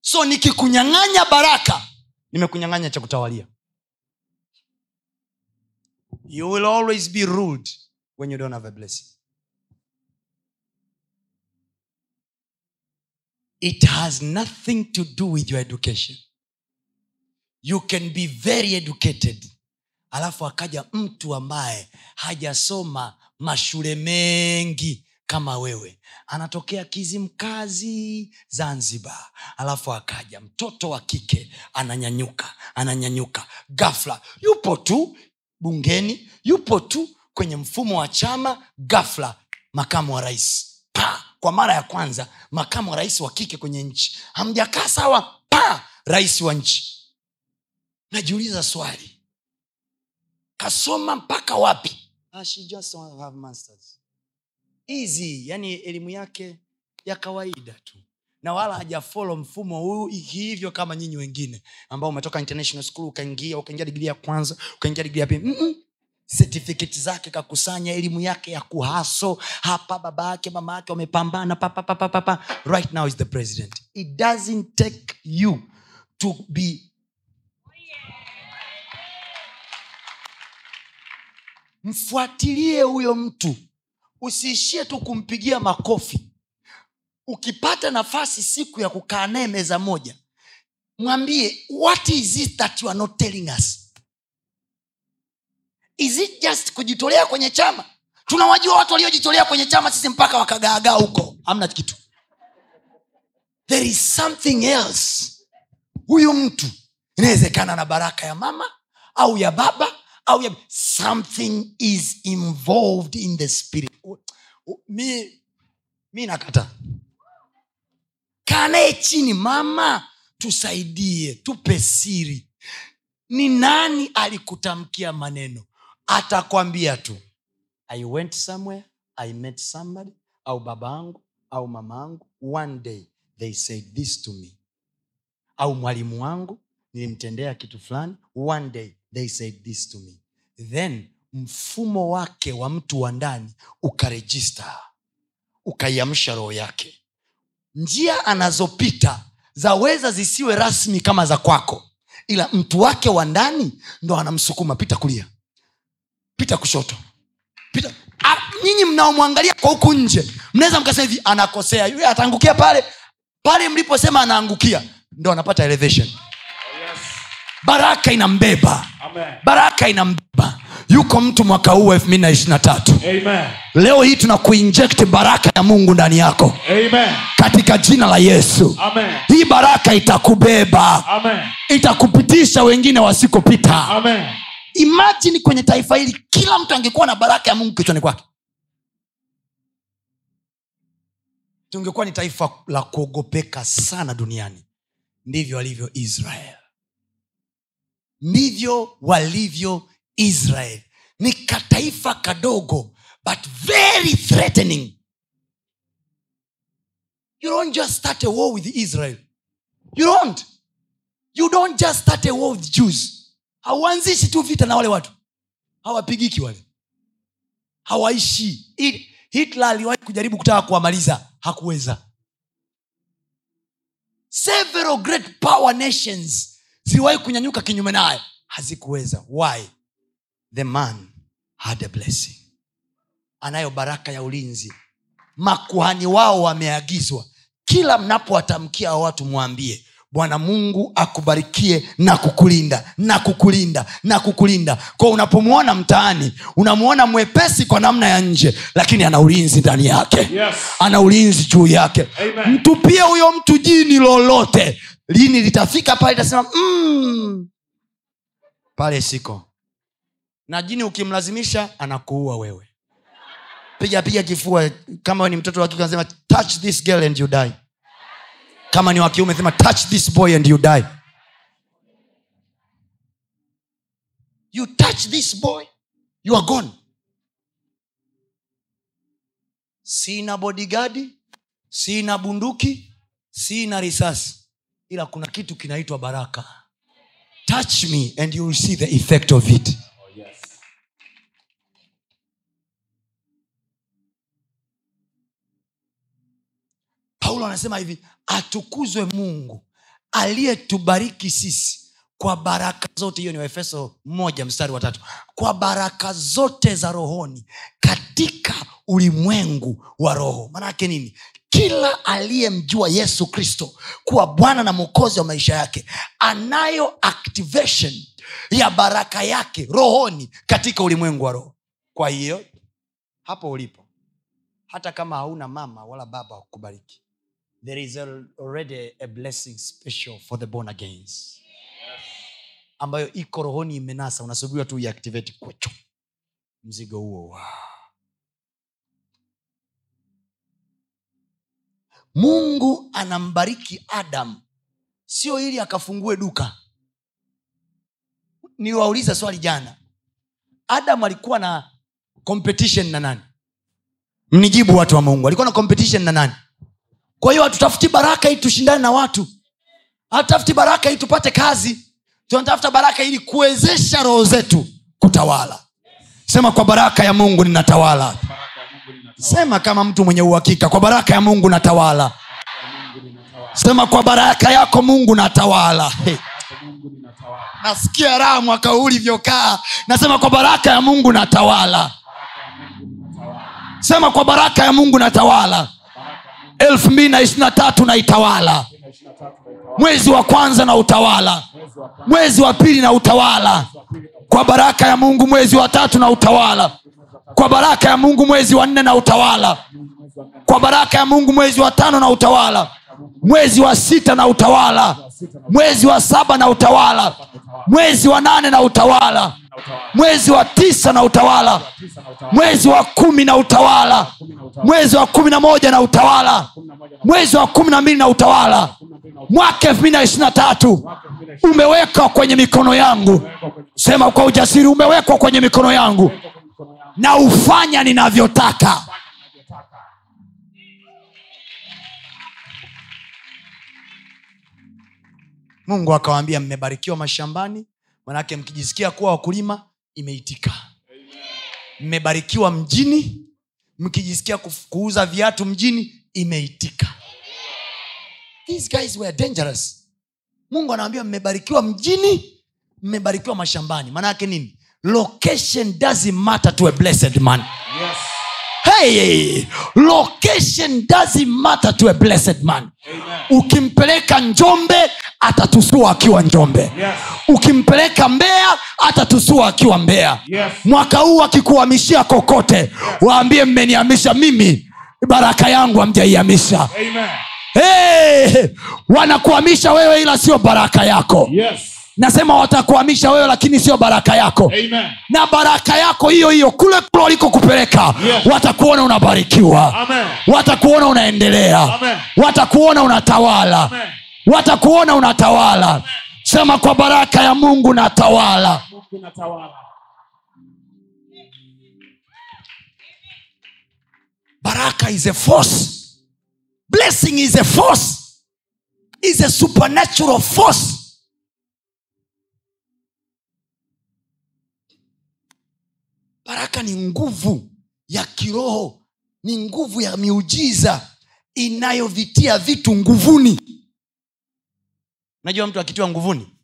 So nikikunyang'anya baraka nimekunyang'anya cha kutawalia. You will always be ruled when you don't have a blessing. It has nothing to do with your education. You can be very educated alafu akaja mtu ambaye hajasoma mashule mengi kama wewe. Anatokea kizimkazi zanzibar. Alafu akaja mtoto wa kike ananyanyuka ananyanyuka. Gafla yupo tu bungeni yupo tu kwenye mfumo wa chama gafla makamu wa rais. Pa! Kwa mara ya kwanza makamu wa rais wa kike kwenye nchi. Hamjakaa sawa? Pa! Rais wa nchi. Najiuliza swali. Kasoma mpaka wapi? Ah. Easy yani elimu yake ya kawaida tu. Na wala hajafolo mfumo huu hivyo kama nyinyi wengine ambao umetoka international school ukaingia ukaingia digrii ya kwanza ukaingia digrii ya pili. Mm-mm. zake kakusanya elimu yake ya kuhaso hapa baba yake mama yake wamepambana pa, pa, pa, pa, pa, pa. right now is the president. It doesn't take you to be mfuatilie huyo mtu usiishie tu kumpigia makofi. Ukipata nafasi siku ya kukaa naye meza moja mwambie what is it that you are not telling us? Is it just kujitolea kwenye chama? Tunawajua watu waliojitolea kwenye chama sisi mpaka wakagaagaa huko. Hamna kitu. There is something else. Huyu mtu inawezekana na baraka ya mama au ya baba au ya something is involved in the spirit. Mi, mi nakata. Kanaye chini mama tusaidie tupe siri ni nani alikutamkia maneno? Atakwambia tu. I went somewhere i met somebody au baba angu au mama angu one day they said this to me. Au mwalimu wangu nilimtendea kitu fulani one day they said this to me. Then mfumo wake wa mtu wa ndani ukarejista ukaiamsha roho yake. Njia anazopita zaweza zisiwe rasmi kama za kwako ila mtu wake wa ndani ndo anamsukuma. Pita kulia pita kushoto pita. Nyinyi mnaomwangalia kwa huku nje mnaweza mkasema hivi anakosea. Yule ataangukia pale pale mliposema anaangukia ndo anapata elevation baraka inambeba. Amen. baraka inambeba. Yuko mtu mwaka huu elfu mbili na ishiri na tatu. Leo hii tuna kuinjekti baraka ya mungu ndani yako. Amen. katika jina la yesu. Amen. hii baraka itakubeba. Amen. itakupitisha wengine wasikopita. Imajini kwenye taifa hili kila mtu angekuwa na baraka ya mungu kichwani kwake. Tungekuwa ni taifa la kuogopeka sana duniani. Ndivyo walivyo israel ndivyo walivyo israel. Ni kataifa kadogo but very threatening. You don't just start a war with israel. You don't. You don't just start a war with jews. Hauanzishi tu vita na wale watu. Hawapigiki wale. Hawaishi. Hi- hitler aliwahi kujaribu kutaka kuwamaliza. Hakuweza. Several great power nations ziliwahi kunyanyuka kinyume naye. Hazikuweza. Why? The man had a blessing. Anayo baraka ya ulinzi. Makuhani wao wameagizwa. Kila mnapowatamkia watu mwambie bwana mungu akubarikie na kukulinda na kukulinda na kukulinda. Kwa unapomwona mtaani unamwona mwepesi kwa namna ya nje lakini ana ulinzi ndani yake. Yes. ana ulinzi juu yake. Amen. mtupie huyo mtu jini lolote lini litafika pale itasema mm, pale siko. Na jini ukimlazimisha anakuua wewe. Piga piga kifua. Kama ni mtoto wa kike anasema touch this girl and you die. Kama ni wa sema touch this boy and you die. You touch this boy you are gone. Sina bodigadi sina bunduki sina risasi ila kuna kitu kinaitwa baraka. Touch me and you will see the effect of it. Paulo anasema hivi atukuzwe mungu aliyetubariki sisi kwa baraka zote. Hiyo ni waefeso moja mstari wa tatu. Kwa baraka zote za rohoni katika ulimwengu wa roho. Maanaake nini kila aliyemjua yesu kristo kuwa bwana na mwokozi wa maisha yake anayo activation ya baraka yake rohoni katika ulimwengu wa roho. Kwa hiyo hapo ulipo hata kama hauna mama wala baba wa there is already a blessing special for the born agains. Ambayo iko rohoni imenasa unasubiriwa tu iactivate kwecho mzigo huo wow. Mungu anambariki adam. Sio ili akafungue duka. Niliwauliza swali jana. Adam alikuwa na competition na nani? Mnijibu watu wa mungu. Alikuwa na competition na nani? Kwa hiyo hatutafuti baraka ili tushindane na watu. Hatutafuti baraka ili tupate kazi. Tunatafuta baraka ili kuwezesha roho zetu kutawala. Sema kwa baraka ya mungu ninatawala sema kama mtu mwenye uhakika kwa baraka ya mungu natawala. Sema kwa baraka yako mungu natawala. Hey. Nasikia raha mwaka huu ulivyokaa. Nasema kwa baraka ya mungu natawala. Sema kwa baraka ya mungu natawala. Elfu mbili na ishirina tatu naitawala. Mwezi wa kwanza na utawala. Mwezi wa pili na utawala. Kwa baraka ya mungu mwezi wa tatu na utawala kwa baraka ya mungu mwezi wa nne na utawala. Kwa baraka ya mungu mwezi wa tano na utawala. Mwezi wa sita na utawala. Mwezi wa saba na utawala. Mwezi wa nane na utawala. Mwezi wa tisa na utawala. Mwezi wa kumi na utawala. Mwezi wa kumi na moja na utawala. Mwezi wa kumi na mbili na utawala. Mwaka elfu mbili na ishirina tatu. Umewekwa kwenye mikono yangu. Sema kwa ujasiri umewekwa kwenye mikono yangu na ufanya ninavyotaka. Mungu akawaambia mmebarikiwa mashambani manake mkijisikia kuwa wakulima imeitika. Mmebarikiwa mjini mkijisikia kuuza viatu mjini imeitika. These guys were dangerous. Mungu anawambia mmebarikiwa mjini mmebarikiwa mashambani. Maanaake nini location doesn't matter to a blessed man Yes. hey, location doesn't matter to a blessed man Amen. ukimpeleka njombe atatusua akiwa njombe Yes. ukimpeleka mbea atatusua akiwa mbea Yes. mwaka huu akikuhamishia kokote waambie mmenihamisha mimi baraka yangu hamjaihamisha Amen. hey, wanakuhamisha wewe ila sio baraka yako Yes. Nasema watakuhamisha wewe lakini sio baraka yako Amen. na baraka yako hiyo hiyo kule kule walikokupeleka Yes. watakuona unabarikiwa Amen. watakuona unaendelea Amen. watakuona unatawala Amen. watakuona unatawala sema kwa baraka ya mungu natawala Mungu natawala. baraka is a force blessing is a force is a supernatural force baraka ni nguvu ya kiroho ni nguvu ya miujiza inayovitia vitu nguvuni. Najua mtu akitiwa nguvuni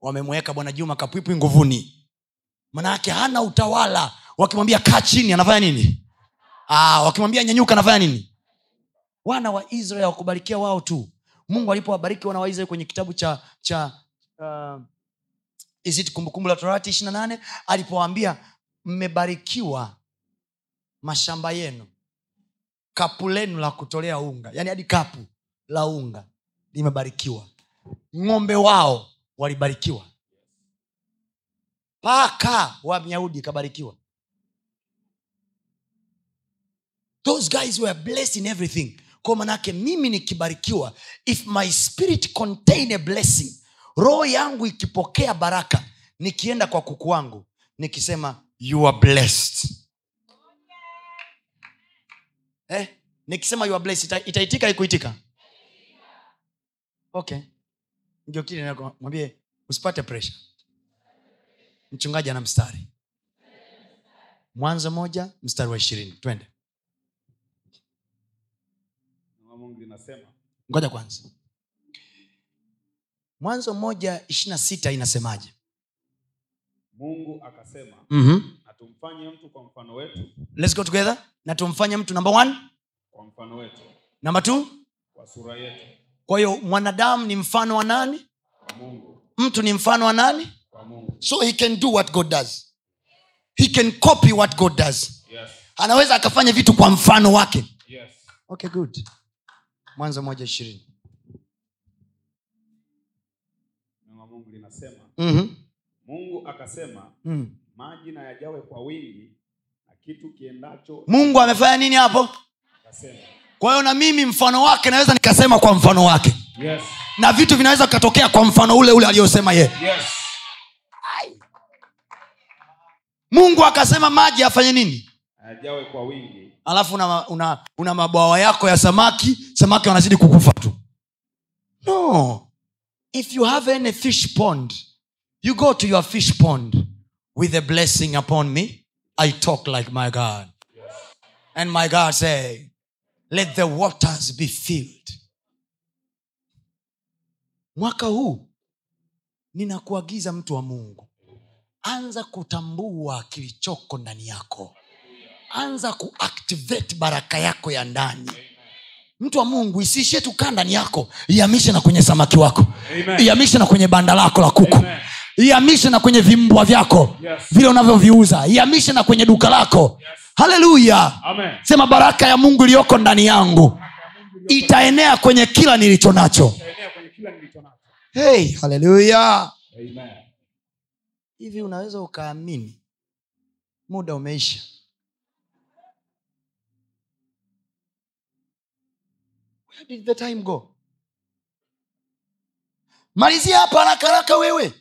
wamemweka bwana juma kapwipwi nguvuni. Manayake hana utawala wakimwambia kaa chini anafanya nini? Ah, wakimwambia nyanyuka anafanya nini? Wana wa israel wakubarikia wao tu. Mungu alipowabariki wana wa israel kwenye kitabu cha cha uh, kumbukumbu la torati ishiri na nane alipowaambia mmebarikiwa mashamba yenu. Kapu lenu la kutolea unga yaani hadi kapu la unga limebarikiwa. Ng'ombe wao walibarikiwa. Paka wa myahudi ikabarikiwa those guys were blessed in everything. Kwa manake mimi nikibarikiwa if my spirit contain a blessing roho yangu ikipokea baraka nikienda kwa kuku wangu nikisema you are blessed. Eh? nikisema you are blessed ita, itaitika ikuitika okay. Mwambie usipate pressure. Mchungaji ana mstari. Mwanzo moja mstari wa ishirini. Twende. Mungu linasema. Ngoja kwanza. Mwanzo moja ishirina sita inasemaje mungu akasema mm-hmm. na tumfanye mtu kwa mfano wetu. Let's go together. Na tumfanye mtu number one kwa mfano wetu. number two. Kwa sura yetu. Kwa hiyo mwanadamu ni mfano wa nani? Kwa mungu. Mtu ni mfano wa nani? Kwa mungu. So he can do what god does. He can copy what god does. Yes. Anaweza akafanya vitu kwa mfano wake. Yes. Okay good. Mwanzo moja ishirini. Neno la mungu linasema mm-hmm. Mungu akasema mm. maji na yajawe kwa wingi na kitu kiendacho mungu amefanya nini hapo? Akasema. Kwa hiyo na mimi mfano wake naweza nikasema kwa mfano wake. Yes. Na vitu vinaweza vikatokea kwa mfano ule ule aliyosema yeye. Yes. Mungu akasema maji afanye nini? Yajawe kwa wingi. Alafu una, una, una mabwawa yako ya samaki samaki wanazidi kukufa tu. No. If you have any fish pond you go to your fish pond with a blessing upon me i talk like my god. And my god say let the waters be filled. Mwaka huu ninakuagiza mtu wa mungu anza kutambua kilichoko ndani yako. Anza kuactivate baraka yako ya ndani. Mtu wa mungu isiishie tukaa ndani yako ihamishe na kwenye samaki wako. Iamishe ihamishe na kwenye banda lako la kuku. Amen. Ihamishe na kwenye vimbwa vyako Yes. vile unavyoviuza. Ihamishe na kwenye duka lako. Haleluya. Sema baraka ya mungu iliyoko ndani yangu itaenea kwenye kila nilicho nacho. Enea kwenye kila nilicho nacho. hey, haleluya. Hivi unaweza ukaamini muda umeisha? Where did the time go? Malizia hapa haraka haraka wewe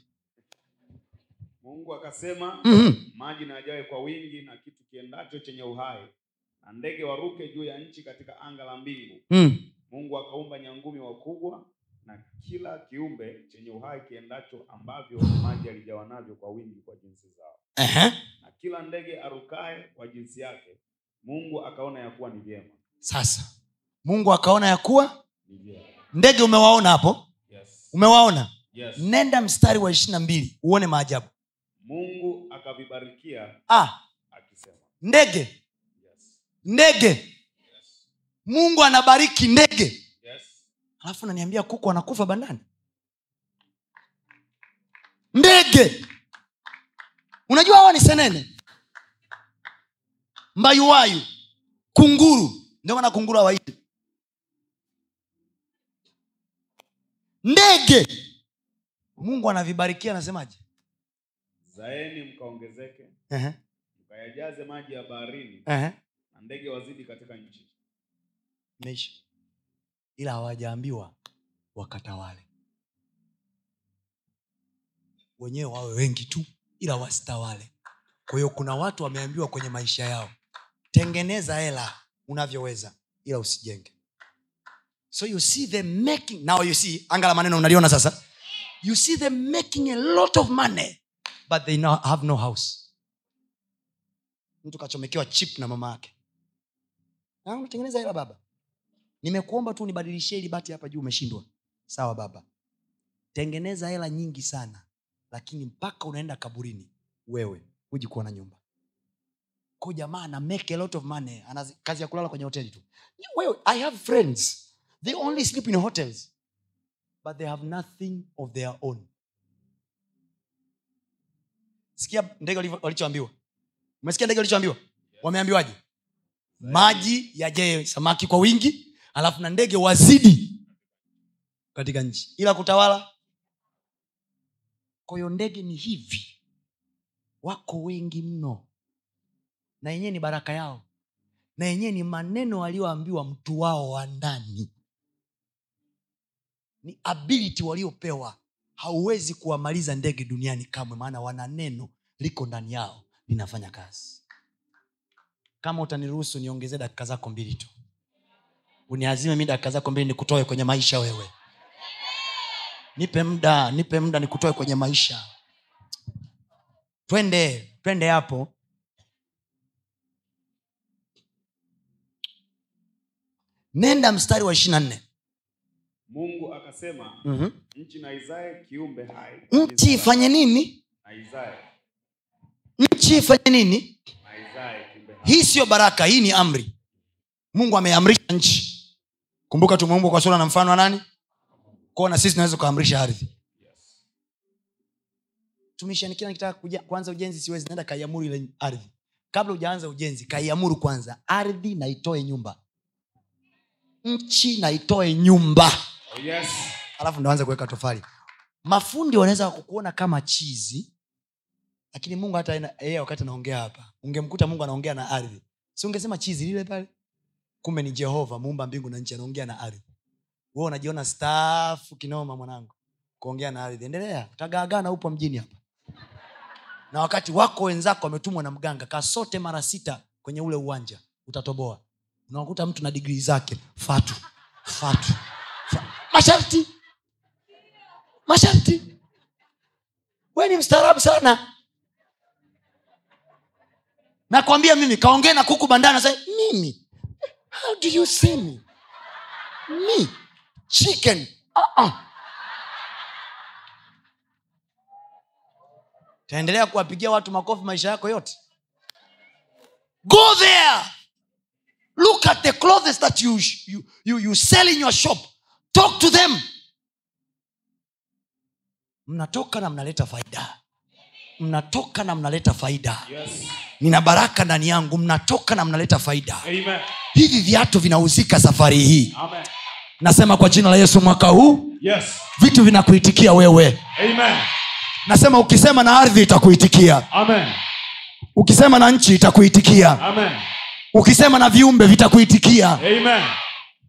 mungu akasema mm-hmm. maji na yajawe kwa wingi na kitu kiendacho chenye uhai na ndege waruke juu ya nchi katika anga la mbingu mm. mungu akaumba nyangumi wakubwa na kila kiumbe chenye uhai kiendacho ambavyo maji alijawa navyo kwa wingi kwa jinsi zao uh-huh. na kila ndege arukae kwa jinsi yake mungu akaona ya kuwa ni vyema sasa mungu akaona ya kuwa ni vyema ndege umewaona hapo yes. umewaona Yes. nenda mstari wa ishiri na mbili uone maajabu mungu akavibarikia ah, akisema. ndege. Yes. ndege. Mungu anabariki ndege. Yes. alafu naniambia kuku anakufa bandani. Ndege. Unajua hawa ni senene? Mbayuwayu. Kunguru. Ndio maana kunguru hawaiti. Ndege. Mungu anavibarikia anasemaje zaeni mkaongezeke mkayajaze maji ya baharini na ndege wazidi katika nchi. Imeisha ila hawajaambiwa wakatawale. Wenyewe wawe wengi tu ila wasitawale. Kwa hiyo kuna watu wameambiwa kwenye maisha yao tengeneza hela unavyoweza ila usijenge. So you see them making now you see anga la maneno unaliona sasa. You see them making a lot of money but they no, have no house. Mtu kachomekewa chip na mama yake. "Ah, unatengeneza hela baba. Nimekuomba tu nibadilishie ili bati hapa juu umeshindwa. Sawa baba. Tengeneza hela nyingi sana lakini mpaka unaenda kaburini wewe huji kuwa nyumba. Ko jamaa ana make a lot of money ana kazi ya kulala kwenye hoteli tu. Wewe i have friends. They only sleep in hotels but they have nothing of their own sikia ndege walichoambiwa. Umesikia ndege walichoambiwa? Wameambiwaje? Maji yajee samaki kwa wingi alafu na ndege wazidi katika nchi. Ila kutawala? Kwahiyo ndege ni hivi. Wako wengi mno. Na yenyewe ni baraka yao. Na yenyewe ni maneno walioambiwa mtu wao wa ndani. Ni ability waliopewa hauwezi kuwamaliza ndege duniani kamwe maana wana neno liko ndani yao linafanya kazi. Kama utaniruhusu niongezee dakika zako mbili tu. Uniazime mi dakika zako mbili nikutoe kwenye maisha wewe. Nipe mda nipe mda nikutoe kwenye maisha. Twende twende hapo. Nenda mstari wa ishiri na nne mungu akasema mm-hmm. nchi na izae kiumbe hai. Nchi ifanye nini? Na izae nchi ifanye nini? Na izae kiumbe hai. Hii siyo baraka hii ni amri. Mungu ameamrisha nchi. Kumbuka tumeumbwa kwa sura na mfano wa nani? Kwao na sisi tunaweza kuamrisha ardhi. Tumishani kila nikitaka kuja- kuanza ujenzi siwezi naenda kaiamuru ile ardhi. Kabla hujaanza ujenzi kaiamuru kwanza. Ardhi na itoe nyumba. Nchi na itoe nyumba yes. alafu ndo kuweka tofali. Mafundi wanaweza kukuona kama chizi lakini mungu hata yeye wakati anaongea hapa ungemkuta mungu anaongea na ardhi. Si ungesema chizi lile pale? Kumbe ni jehova muumba mbingu na nchi anaongea na ardhi. We unajiona staafu kinoma mwanangu kuongea na ardhi. Endelea utagaagana upo mjini hapa. Na wakati wako wenzako wametumwa na mganga kasote mara sita kwenye ule uwanja utatoboa. Unakuta mtu na digrii zake fatu fatu. fa- masharti. Masharti. We ni mstaarabu sana. Nakwambia mimi kaongee na kuku bandana sa mimi. How do you see me? Me. Chicken. Uh-uh. taendelea kuwapigia watu makofi maisha yako yote. Go there. Look at the clothes that you, you, you, you sell in your shop talk to them mnatoka na mnaleta faida mnatoka na mnaleta faida Yes. nina baraka ndani yangu mnatoka na mnaleta faida Amen. hivi viatu vinauzika safari hii Amen. nasema kwa jina la yesu mwaka huu Yes. vitu vinakuitikia wewe Amen. nasema ukisema na ardhi itakuitikia Amen. ukisema na nchi itakuitikia Amen. ukisema na viumbe vitakuitikia Amen.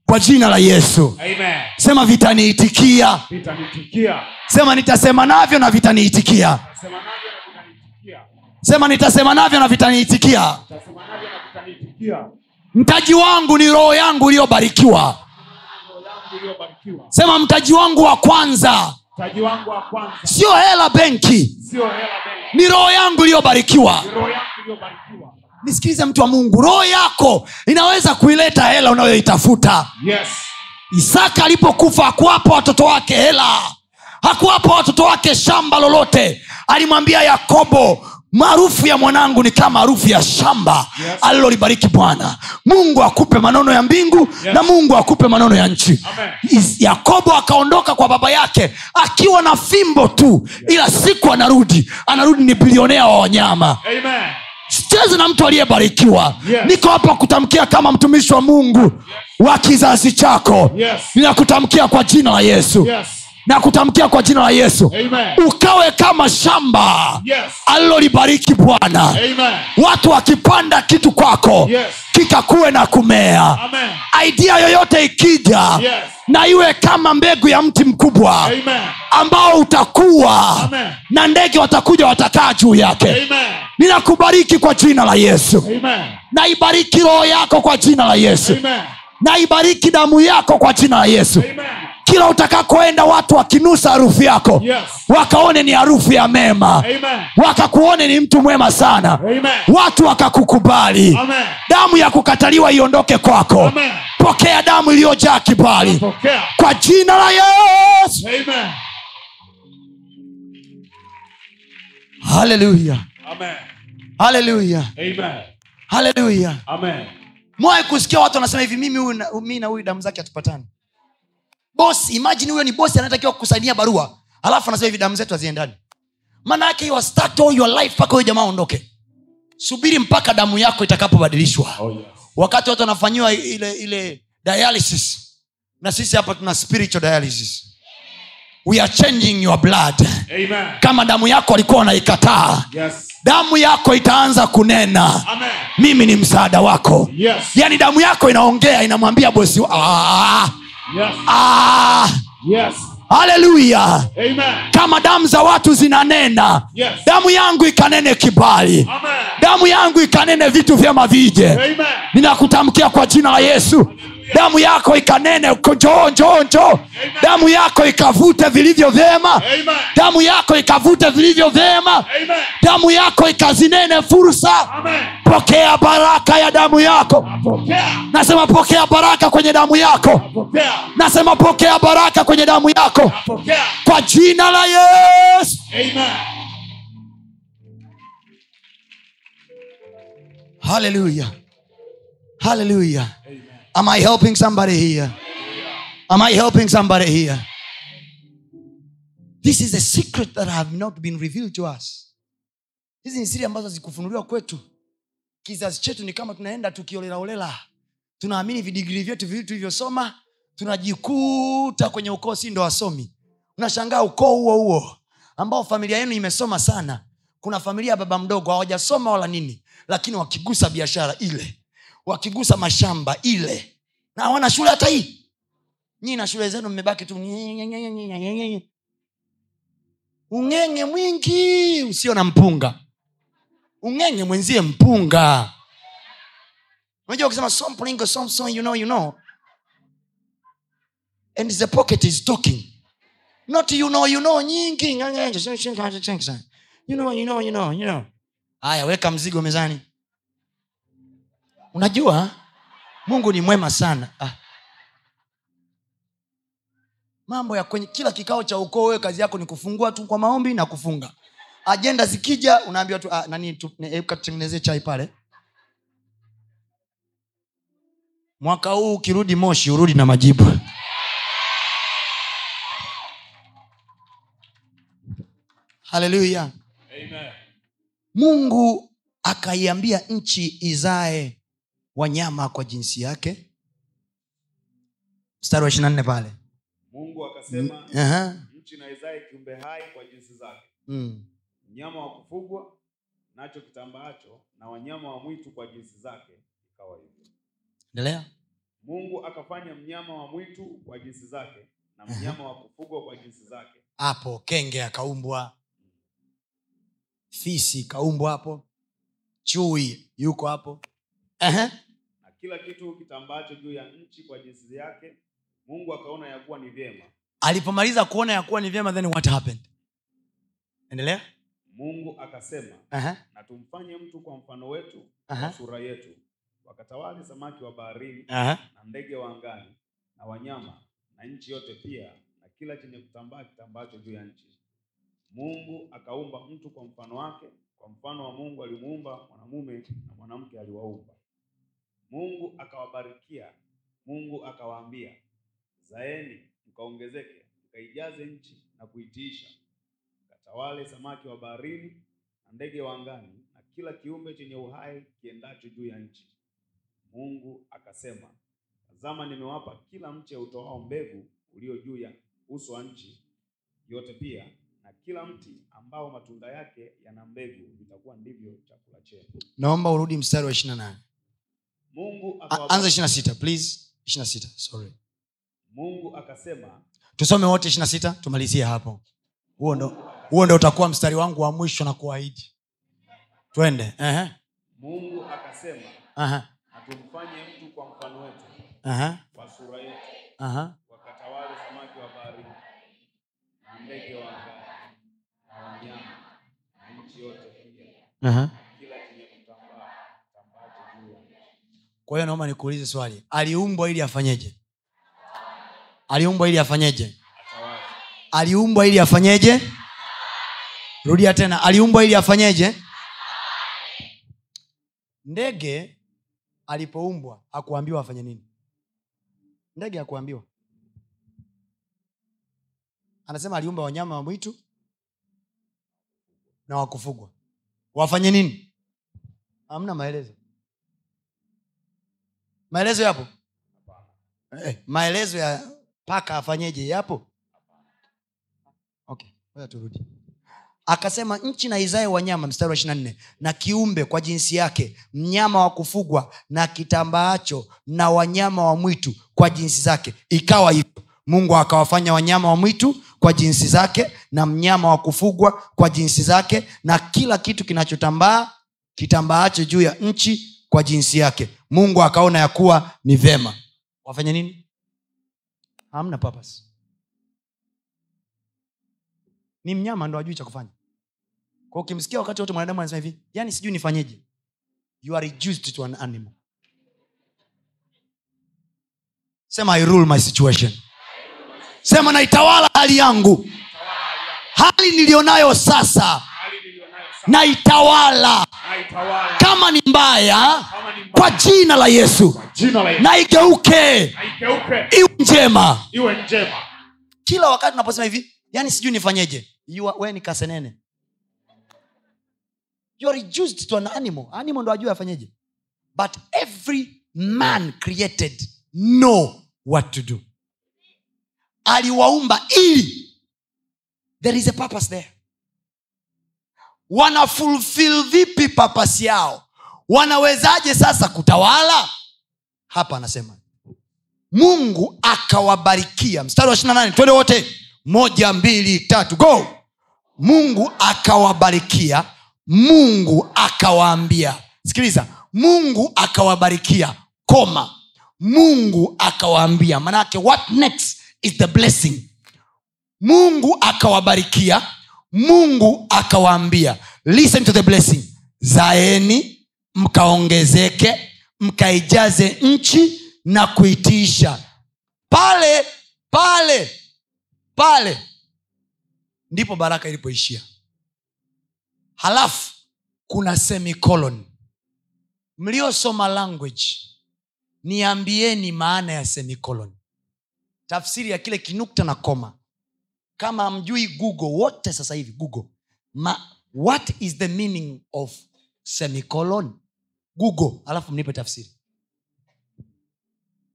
Kwa jina la yesu. Amen. sema vitaniitikia Vitanitikia. sema nitasema navyo na vitaniitikia Sema nitasema navyo na vitaniitikia mtaji wangu ni roho yangu iliyobarikiwa. Sema mtaji wangu wa kwanza. Sio hela benki. ni roho yangu iliyobarikiwa Nisikilize mtu wa mungu roho yako inaweza kuileta hela unayoitafuta. Yes. isaka alipokufa hakuwapa watoto wake hela. Hakuwapa watoto wake shamba lolote. Alimwambia yakobo maarufu ya mwanangu ni kama harufu ya shamba Yes. alilolibariki bwana. Mungu akupe manono ya mbingu Yes. na mungu akupe manono ya nchi. Yakobo akaondoka kwa baba yake akiwa na fimbo tu ila siku anarudi. Anarudi ni bilionea wa wanyama. Amen. Sicheze na mtu aliyebarikiwa Yes. niko hapa kutamkia kama mtumishi wa mungu wa kizazi chako Yes. ninakutamkia kwa jina la yesu Yes. nakutamkia kwa jina la yesu Amen. ukawe kama shamba Yes. alilolibariki bwana watu wakipanda kitu kwako Yes. Kikakuwe na kumea Amen. idea yoyote ikija Yes. na iwe kama mbegu ya mti mkubwa Amen. ambao utakuwa Amen. na ndege watakuja watakaa juu yake Amen. ninakubariki kwa jina la yesu Amen. naibariki roho yako kwa jina la yesu Amen. naibariki damu yako kwa jina la yesu Amen. Kila utakakoenda watu wakinusa harufu yako Yes. wakaone ni harufu ya mema. Wakakuone ni mtu mwema sana. Amen. watu wakakukubali. Amen. damu ya kukataliwa iondoke kwako. Amen. pokea damu iliyojaa kibali. Pokea. kwa jina la yesu. Haleluya haleluya haleluya mwai kusikia watu wanasema hivi mimi huyu mi na huyu damu zake hatupatani bosi imagine huyo ni bosi anatakiwa kukusainia barua alafu anasema hivi damu zetu haziendani maana yake you start all your life mpaka huyo jamaa aondoke subiri mpaka damu yako itakapobadilishwa Oh yes. wakati watu wanafanyiwa ile ile dialysis na sisi hapa tuna spiritual dialysis we are changing your blood Amen. kama damu yako alikuwa wanaikataa Yes. damu yako itaanza kunena Amen. mimi ni msaada wako Yes. yaani damu yako inaongea inamwambia bosi ah, Yes. ah, Yes. haleluya kama damu za watu zinanena Yes. damu yangu ikanene kibali Amen. damu yangu ikanene vitu vyema vije ninakutamkia kwa jina la yesu damu yako ikanene njoo njoo njoo. Damu yako ikavute vilivyo vyema. Damu yako ikavute vilivyo vyema. Damu yako ikazinene fursa. Amen. pokea baraka ya damu yako. Pokea. nasema pokea baraka kwenye damu yako. Pokea. nasema pokea baraka kwenye damu yako. Pokea. kwa jina la yesu. Haleluya haleluya am i helping somebody here? Am i helping somebody here? This is a secret that have not been revealed to us. Hizi ni siri ambazo hazikufunuliwa kwetu. Kizazi chetu ni kama tunaenda tukiolelaolela tunaamini vidigrii vyetu vili tulivyosoma. Tunajikuta kwenye ukoo si ndo wasomi? Unashangaa ukoo huo huo ambao familia yenu imesoma sana. Kuna familia ya baba mdogo hawajasoma wala nini lakini wakigusa biashara ile wakigusa mashamba ile. Na hawana shule hata hii. Nyii na shule zenu mmebaki tu ung'enge mwingi usio na mpunga. Ung'enge mwenzie mpunga. Unajua ukisema somplingo somson you know you know. And the pocket is talking. Not you know you know nyingi. You know you know you know you know. Weka mzigo mezani unajua mungu ni mwema sana. Ah. mambo ya kwenye kila kikao cha ukoo wewe kazi yako ni kufungua tu kwa maombi na kufunga. Ajenda zikija unaambiwa tu ah, nani tu- ne- hebu katutengenezee chai pale. Mwaka huu ukirudi moshi urudi na majibu. Haleluya mungu akaiambia nchi izae wanyama kwa jinsi yake. Mstari wa ishiri nne pale. Mungu akasema Aha. nchi na izae kiumbe hai kwa jinsi zake. Mm. mnyama wa kufugwa nacho kitambaacho na wanyama wa mwitu kwa jinsi zake ikawa hivyo. Endelea. Mungu akafanya mnyama wa mwitu kwa jinsi zake na mnyama wa kufugwa kwa jinsi zake. Hapo kenge akaumbwa. Fisi kaumbwa hapo. Chui yuko hapo. Aha. Kila kitu kitambaacho juu ya nchi kwa jinsi yake mungu akaona ya kuwa ni vyema. Alipomaliza kuona ya kuwa ni vyema then what happened? Endelea. Mungu akasema Aha. na tumfanye mtu kwa mfano wetu uh-huh. sura yetu. Wakatawale samaki wa baharini Aha. na ndege wa angani na wanyama na nchi yote pia na kila chenye kutambaa kitambaacho juu ya nchi. Mungu akaumba mtu kwa mfano wake. Kwa mfano wa mungu alimuumba mwanamume na mwanamke aliwaumba mungu akawabarikia mungu akawaambia zaeni mkaongezeke mkaijaze nchi na kuitiisha. Katawale samaki wa baharini na ndege wa angani na kila kiumbe chenye uhai kiendacho juu ya nchi. Mungu akasema tazama nimewapa kila mche utoao mbegu ulio juu ya uso wa nchi yote pia na kila mti ambao matunda yake yana mbegu vitakuwa ndivyo chakula chenu. Naomba urudi mstari wa ishiri nane mungu anza ishiri sita please ishiri na sita sorry mungu akasema tusome wote ishiri na sita tumalizie hapo huo ndo huo ndo utakuwa mstari wangu wa mwisho na kuahidi twende Ehe. mungu akasema Aha. na tumfanye mtu kwa mfano wetu Aha. kwa sura yetu Aha. wakatawale samaki wa baharini na ndege wa angani na wanyama na nchi yote pia Aha. kila chenye kutambaa tambaacho juu ya nchi kwa hiyo naomba nikuulize swali. Aliumbwa ili afanyeje? Aliumbwa ili afanyeje? Aliumbwa ili afanyeje? Rudia tena. Aliumbwa ili afanyeje? Ndege alipoumbwa akuambiwa afanye nini? Ndege akuambiwa anasema aliumba wanyama wa mwitu na wakufugwa wafanye nini? Hamna maelezo maelezo yapo? Eh, maelezo ya paka afanyeje yapo? Okay turudi. Akasema nchi na izae wanyama mstari wa ishirina nne na kiumbe kwa jinsi yake mnyama wa kufugwa na kitambaacho na wanyama wa mwitu kwa jinsi zake. Ikawa hivyo. Mungu akawafanya wanyama wa mwitu kwa jinsi zake na mnyama wa kufugwa kwa jinsi zake na kila kitu kinachotambaa kitambaacho juu ya nchi kwa jinsi yake mungu akaona ya kuwa ni vema. Wafanye nini? Hamna purpose. Ni mnyama ndo ajui cha kufanya. Kwa ukimsikia wakati wote mwanadamu anasema hivi yani sijui nifanyeje. You are reduced to an animal. Sema i rule my situation. Sema naitawala hali yangu. Hali niliyonayo sasa naitawala. Naitawala. Kama ni mbaya kwa jina la yesu. Na igeuke iwe njema. Kila wakati unaposema hivi yani sijui nifanyeje. We ni kasenene. You are reduced to an animal. Animal ndo afanyeje. But every man created know what to do. Aliwaumba ili there is a purpose there wana fulfill vipi papasi yao? Wanawezaje sasa kutawala? Hapa anasema mungu akawabarikia. Mstari wa ishiri nane twende wote. Moja mbili tatu go. Mungu akawabarikia mungu akawaambia. Sikiliza mungu akawabarikia koma. Mungu akawaambia. Manake what next is the blessing? Mungu akawabarikia mungu akawaambia listen to the blessing. Zaeni mkaongezeke mkaijaze nchi na kuitiisha pale pale pale ndipo baraka ilipoishia. Halafu kuna semicolon. Mliosoma language niambieni maana ya semicolon. Tafsiri ya kile kinukta na koma kama mjui google wote sasa hivi google. Ma, what is the meaning of semicolon? Google alafu mnipe tafsiri.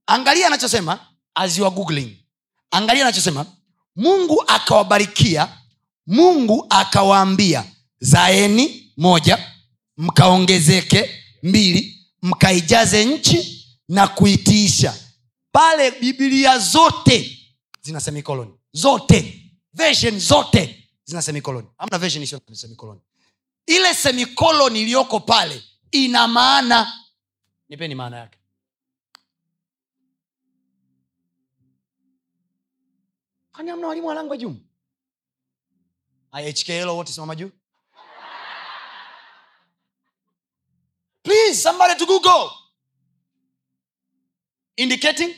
Angalia anachosema as you are googling. Angalia anachosema mungu akawabarikia mungu akawaambia zaeni moja mkaongezeke mbili mkaijaze nchi na kuitiisha. Pale bibilia zote zina semicolon. Zote version zote zina semikoloni. Amna version isiyo na semicolon ile semikoloni iliyoko pale ina maana. Nipeni maana yake. Kwani amna walimu wa language humu? Ihkl wote simama juu. Please somebody to google. Indicating?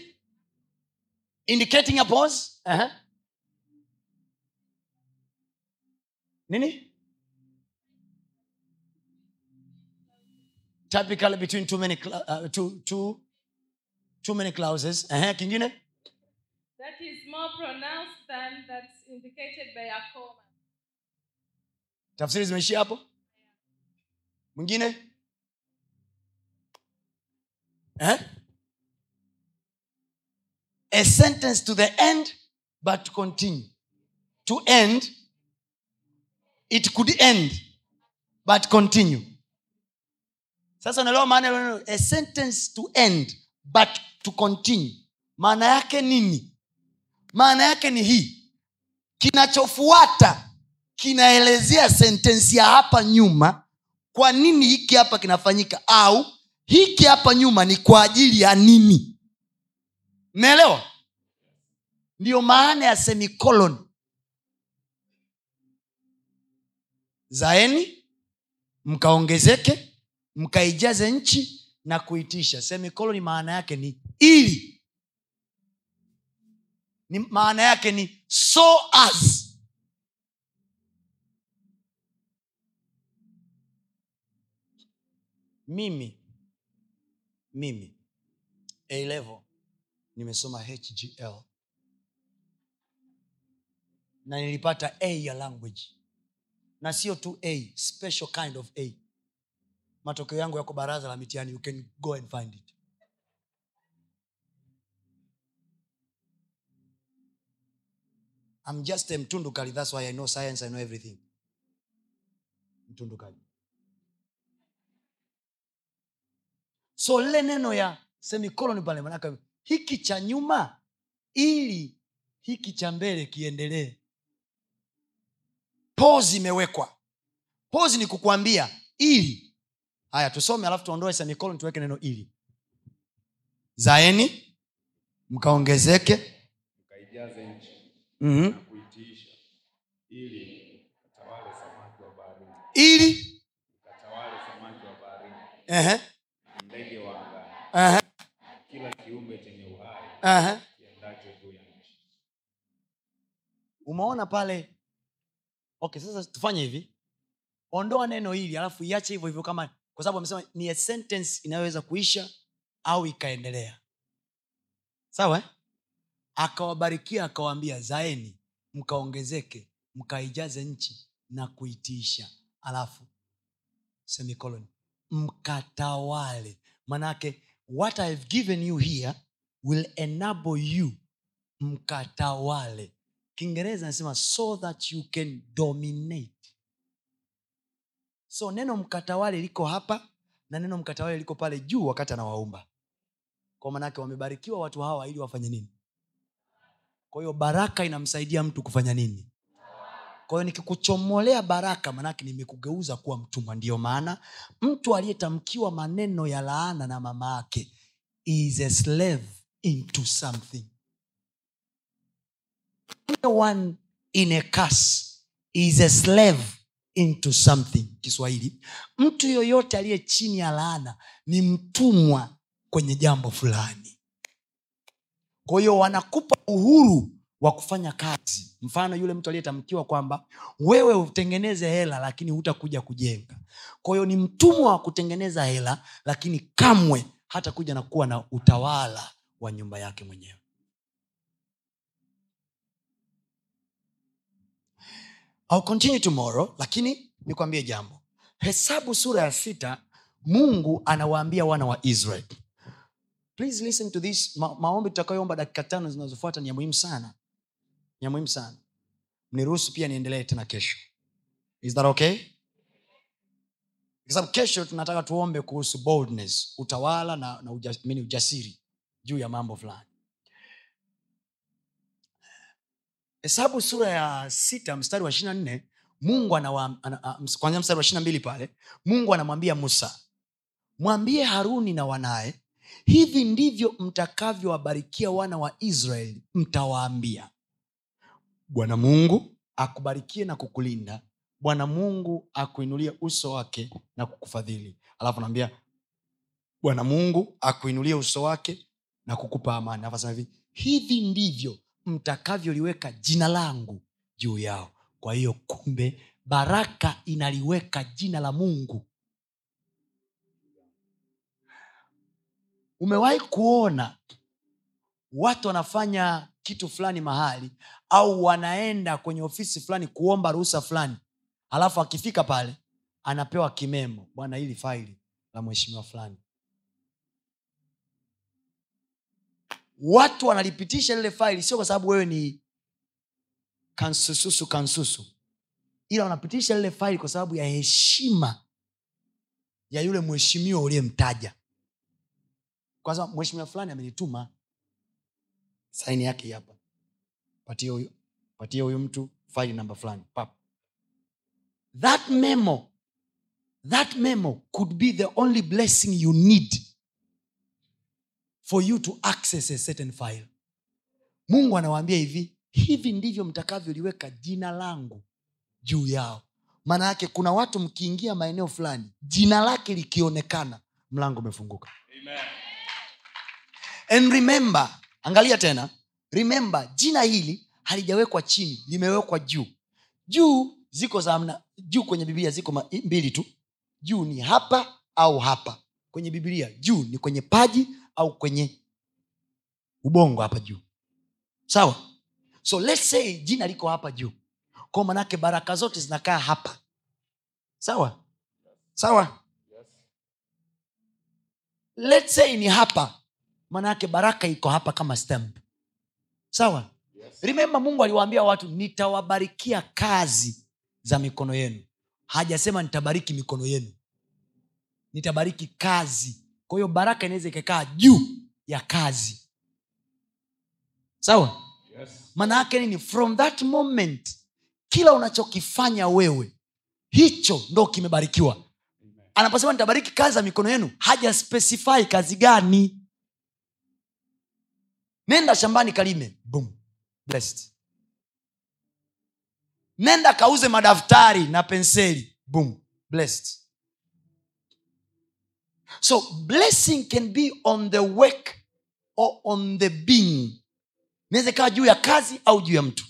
Indicating a pause uh-huh. Nini typically between too many uh, two, two, too many clauses uh-huh. kingine That is more pronounced than that's indicated by a comma. tafsiri zimeishia hapo mwingine eh? a sentence to the end but to continue to end it could end but continue. Sasa unaelewa maana a sentence to end but to continue. Maana yake nini? Maana yake ni hii. Kinachofuata kinaelezea sentensi ya hapa nyuma kwa nini hiki hapa kinafanyika au hiki hapa nyuma ni kwa ajili ya nini? Naelewa ndiyo maana ya semicolon zaeni mkaongezeke mkaijaze nchi na kuitisha. Semikoloni maana yake ni ili. Ni maana yake ni so as. Mimi mimi a nimesoma hgl na nilipata a ya language na sio tu a special kind of a. Matokeo yangu yako baraza la mitihani you can go and find it. I'm just a mtundukali that's why i know science i know everything. Mtundukali so lile neno ya semikoloni pale manaka hiki cha nyuma ili hiki cha mbele kiendelee pose imewekwa. Pozi ni kukuambia ili. Haya tusome alafu tuondoe semikolon tuweke neno ili. Zaeni mkaongezeke. Mkaijaze nchi mm-hmm. na kuitiisha. Ili mkatawale samaki wa baharini. Ili. Mkatawale samaki wa baharini. Na ndege wa angani. Kila kiumbe chenye uhai kiendacho juu ya nchi. Umeona pale okay sasa tufanye hivi. Ondoa neno hili alafu iache hivyo hivyo kama kwa sababu amesema ni a sentence inayoweza kuisha au ikaendelea. Sawa eh? akawabarikia akawaambia zaeni mkaongezeke mkaijaze nchi na kuitiisha. Alafu semicolon mkatawale. Manake what ihave given you here will enable you mkatawale kiingereza anasema so that you can dominate. So neno mkatawale liko hapa na neno mkatawale liko pale juu wakati anawaumba. Kwa manake wamebarikiwa watu hawa ili wafanye nini? Kwa hiyo baraka inamsaidia mtu kufanya nini? Kwa hiyo nikikuchomolea baraka manake nimekugeuza kuwa mtumwa. Ndiyo maana mtu aliyetamkiwa maneno ya laana na mama yake is a slave into something one in a curse is a slave into something. Kiswahili. Mtu yoyote aliye chini ya laana ni mtumwa kwenye jambo fulani. Kwa hiyo wanakupa uhuru wa kufanya kazi. Mfano yule mtu aliyetamkiwa kwamba wewe utengeneze hela lakini hutakuja kujenga. Kwa hiyo ni mtumwa wa kutengeneza hela lakini kamwe hata kuja na kuwa na utawala wa nyumba yake mwenyewe I'll continue tomorrow lakini nikwambie jambo. Hesabu sura ya sita mungu anawaambia wana wa israel. Please listen to this. Ma- maombi tutakayoomba dakika tano zinazofuata ni ya muhimu sana. Ni ya muhimu sana. Mniruhusu pia niendelee tena kesho. Is that okay? Kwa kesho tunataka tuombe kuhusu boldness utawala na, na ujasiri juu ya mambo fulani hesabu sura ya sita mstari wa ishiri nne mungu anawa, ana, kwanzia mstari wa ishiri mbili pale mungu anamwambia musa mwambie haruni na wanaye hivi ndivyo mtakavyowabarikia wana wa israeli mtawaambia. Bwana mungu akubarikie na kukulinda. Bwana mungu akuinulie uso wake na kukufadhili. Alafu naambia bwana mungu akuinulie uso wake na kukupa amani. Hivi ndivyo mtakavyoliweka jina langu juu yao. Kwa hiyo kumbe baraka inaliweka jina la mungu. Umewahi kuona watu wanafanya kitu fulani mahali au wanaenda kwenye ofisi fulani kuomba ruhusa fulani alafu akifika pale anapewa kimemo bwana hili faili la mheshimiwa fulani watu wanalipitisha lile faili sio kwa sababu wewe ni kansususu kansusu. Ila wanapitisha lile faili kwa sababu ya heshima ya yule mheshimiwa uliyemtaja. Kwanza mheshimiwa fulani amenituma saini yake hapa. Patie huyu mtu faili namba fulani pap. That memo that memo could be the only blessing you need for you to access a certain file. Mungu anawaambia hivi hivi ndivyo mtakavyoliweka jina langu juu yao. Maana yake kuna watu mkiingia maeneo fulani jina lake likionekana mlango umefunguka. And remember angalia tena remember jina hili halijawekwa chini limewekwa juu. Juu ziko za mna, juu kwenye biblia ziko mbili tu. Juu ni hapa au hapa. Kwenye biblia juu ni kwenye paji au kwenye ubongo hapa juu. Sawa? So let's say jina liko hapa juu. Kwa manake baraka zote zinakaa hapa. Sawa? Sawa? Let's say ni hapa. Manake baraka iko hapa kama stamp. Sawa? Remember mungu aliwaambia watu nitawabarikia kazi za mikono yenu. Hajasema nitabariki mikono yenu. Nitabariki kazi kwa hiyo baraka inaweza ikakaa juu ya kazi. Sawa? Yes. maana yake nini? From that moment kila unachokifanya wewe hicho ndo kimebarikiwa. Anaposema nitabariki kazi za mikono yenu haja specify kazi gani. Nenda shambani kalime. Boom. Blessed. Nenda kauze madaftari na penseli. Boom. Blessed so blessing can be on the work or on the being. Inaweza juu ya kazi au juu ya mtu.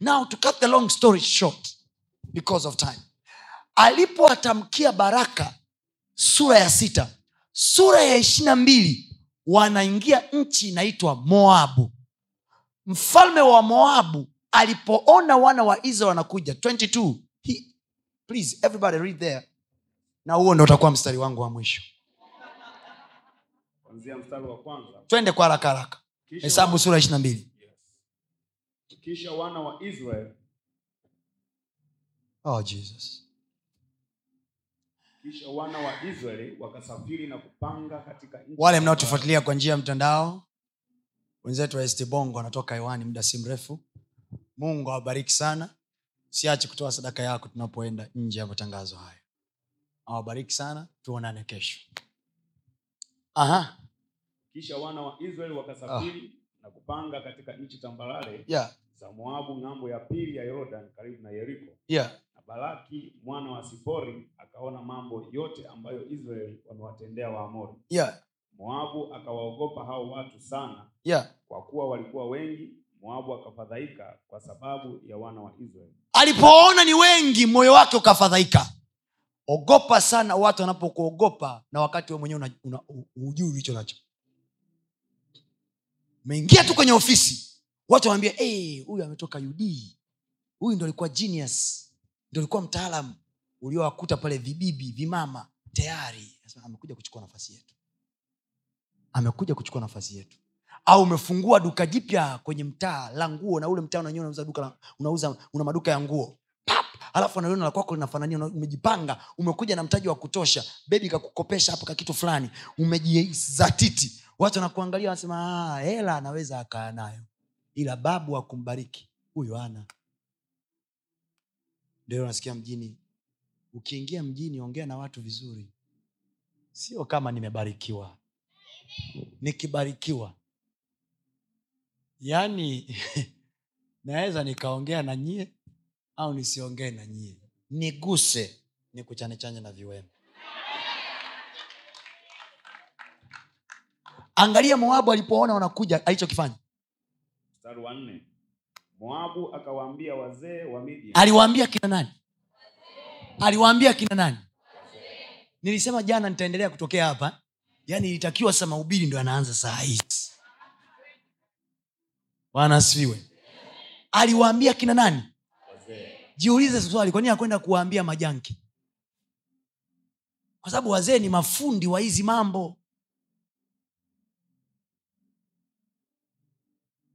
Now to cut the long story short because of time. Alipowatamkia baraka sura ya sita sura ya ishirina mbili wanaingia nchi inaitwa moabu. Mfalme wa moabu alipoona wana wa israel wanakuja 22 he, please everybody read there. Na huo ndo utakuwa mstari wangu wa mwisho Kuanzia mstari wa kwanza. Twende kwa haraka haraka. Hesabu sura sura ishirina mbili. Yes. Kisha wana wa Israeli oh, jesus. Kisha wana wa Israeli wakasafiri na kupanga katika wale mnaotufuatilia kwa njia ya mtandao wenzetu wa St. bongo wanatoka hewani muda si mrefu. Mungu awabariki sana. Siache kutoa sadaka yako tunapoenda nje ya matangazo haya. Awabariki sana. Tuonane kesho. Aha kisha wana wa Israeli wakasafiri na kupanga katika nchi tambarare yeah, za Moabu ng'ambo ya pili ya Yordan karibu na Yeriko. yeah. Na Balaki mwana wa Sipori akaona mambo yote ambayo Israeli wamewatendea Waamori. yeah, Moabu akawaogopa hao watu sana, yeah. kwa kuwa walikuwa wengi. Moabu akafadhaika kwa sababu ya wana wa Israeli. alipoona ni wengi moyo wake ukafadhaika ogopa sana watu wanapokuogopa na wakati wewe mwenyewe hujui ulicho nacho umeingia tu kwenye ofisi. Watu wanaambia huyu hey, ametoka ud huyu ndo alikuwa genius. Ndo alikuwa mtaalam uliowakuta pale vibibi vimama tayari. Amekuja kuchukua nafasi yetu. Amekuja kuchukua nafasi yetu. Au umefungua duka jipya kwenye mtaa la nguo na ule mtaa unanyewe unauza duka la- unauza una maduka ya nguo. Pap! alafu analiona la kwako linafanania umejipanga umekuja na mtaji wa kutosha. Bebi kakukopesha hapo ka kitu fulani. Umejizatiti watu wanakuangalia wanasema "Ah, hela anaweza akaa nayo. Ila babu akumbariki huyo ana ndio unasikia mjini. Ukiingia mjini ongea na watu vizuri. Sio kama nimebarikiwa. Nikibarikiwa. Yaani <laughs> naweza nikaongea na nyie au nisiongee na nyie. Niguse. Nikuchanechanye na viwemo angalia moabu alipoona wanakuja alichokifanya. Moabu akawaambia wazee wa midia aliwaambia kina nani? Aliwaambia kina nani? Nilisema jana nitaendelea kutokea hapa. Yaani ilitakiwa sasa mahubiri ndo anaanza saa hizi aliwaambia kina nani? Jiulize swali kwa nini akwenda kuwaambia majanki kwa sababu wazee ni mafundi wa hizi mambo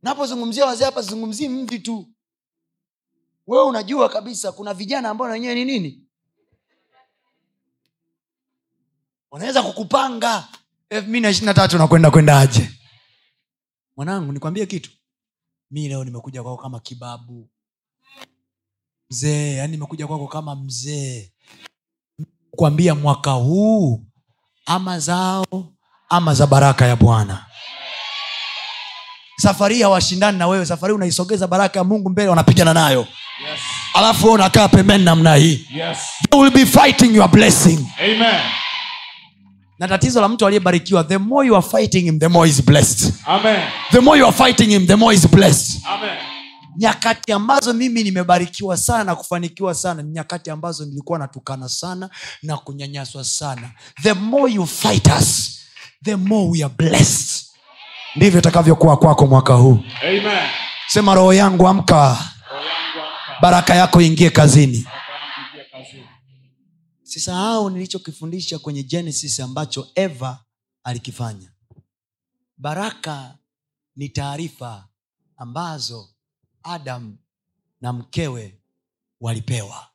napozungumzia wazee hapa sizungumzii mvi tu. Wewe unajua kabisa kuna vijana ambao wenyewe ni nini? Wanaweza kukupanga. Elfu mbili na ishiri na tatu nakwenda kwendaje? Mwanangu nikwambie kitu. Mi leo nimekuja kwako kama kibabu. Mzee yani nimekuja kwako kama mzee. Kuambia mwaka huu ama zao ama za baraka ya bwana safari hii hawashindani na wewe safari unaisogeza baraka ya mungu mbele wanapigana nayo yes. alafu unakaa pembeni namna hii Yes. They will be fighting your blessing Amen. na tatizo la mtu aliyebarikiwa the more you are fighting him the more is blessed Amen. the more you are fighting him the more is blessed Amen. nyakati ambazo mimi nimebarikiwa sana na kufanikiwa sana ni nyakati ambazo nilikuwa natukana sana na kunyanyaswa sana the more you fight us the more we are blessed ndivyo itakavyokuwa kwako mwaka huu. Amen. sema roho yangu amka. Baraka yako ingie kazini. Ingie kazini. sisahau nilichokifundisha kwenye genesis ambacho eva alikifanya. Baraka ni taarifa ambazo adam na mkewe walipewa.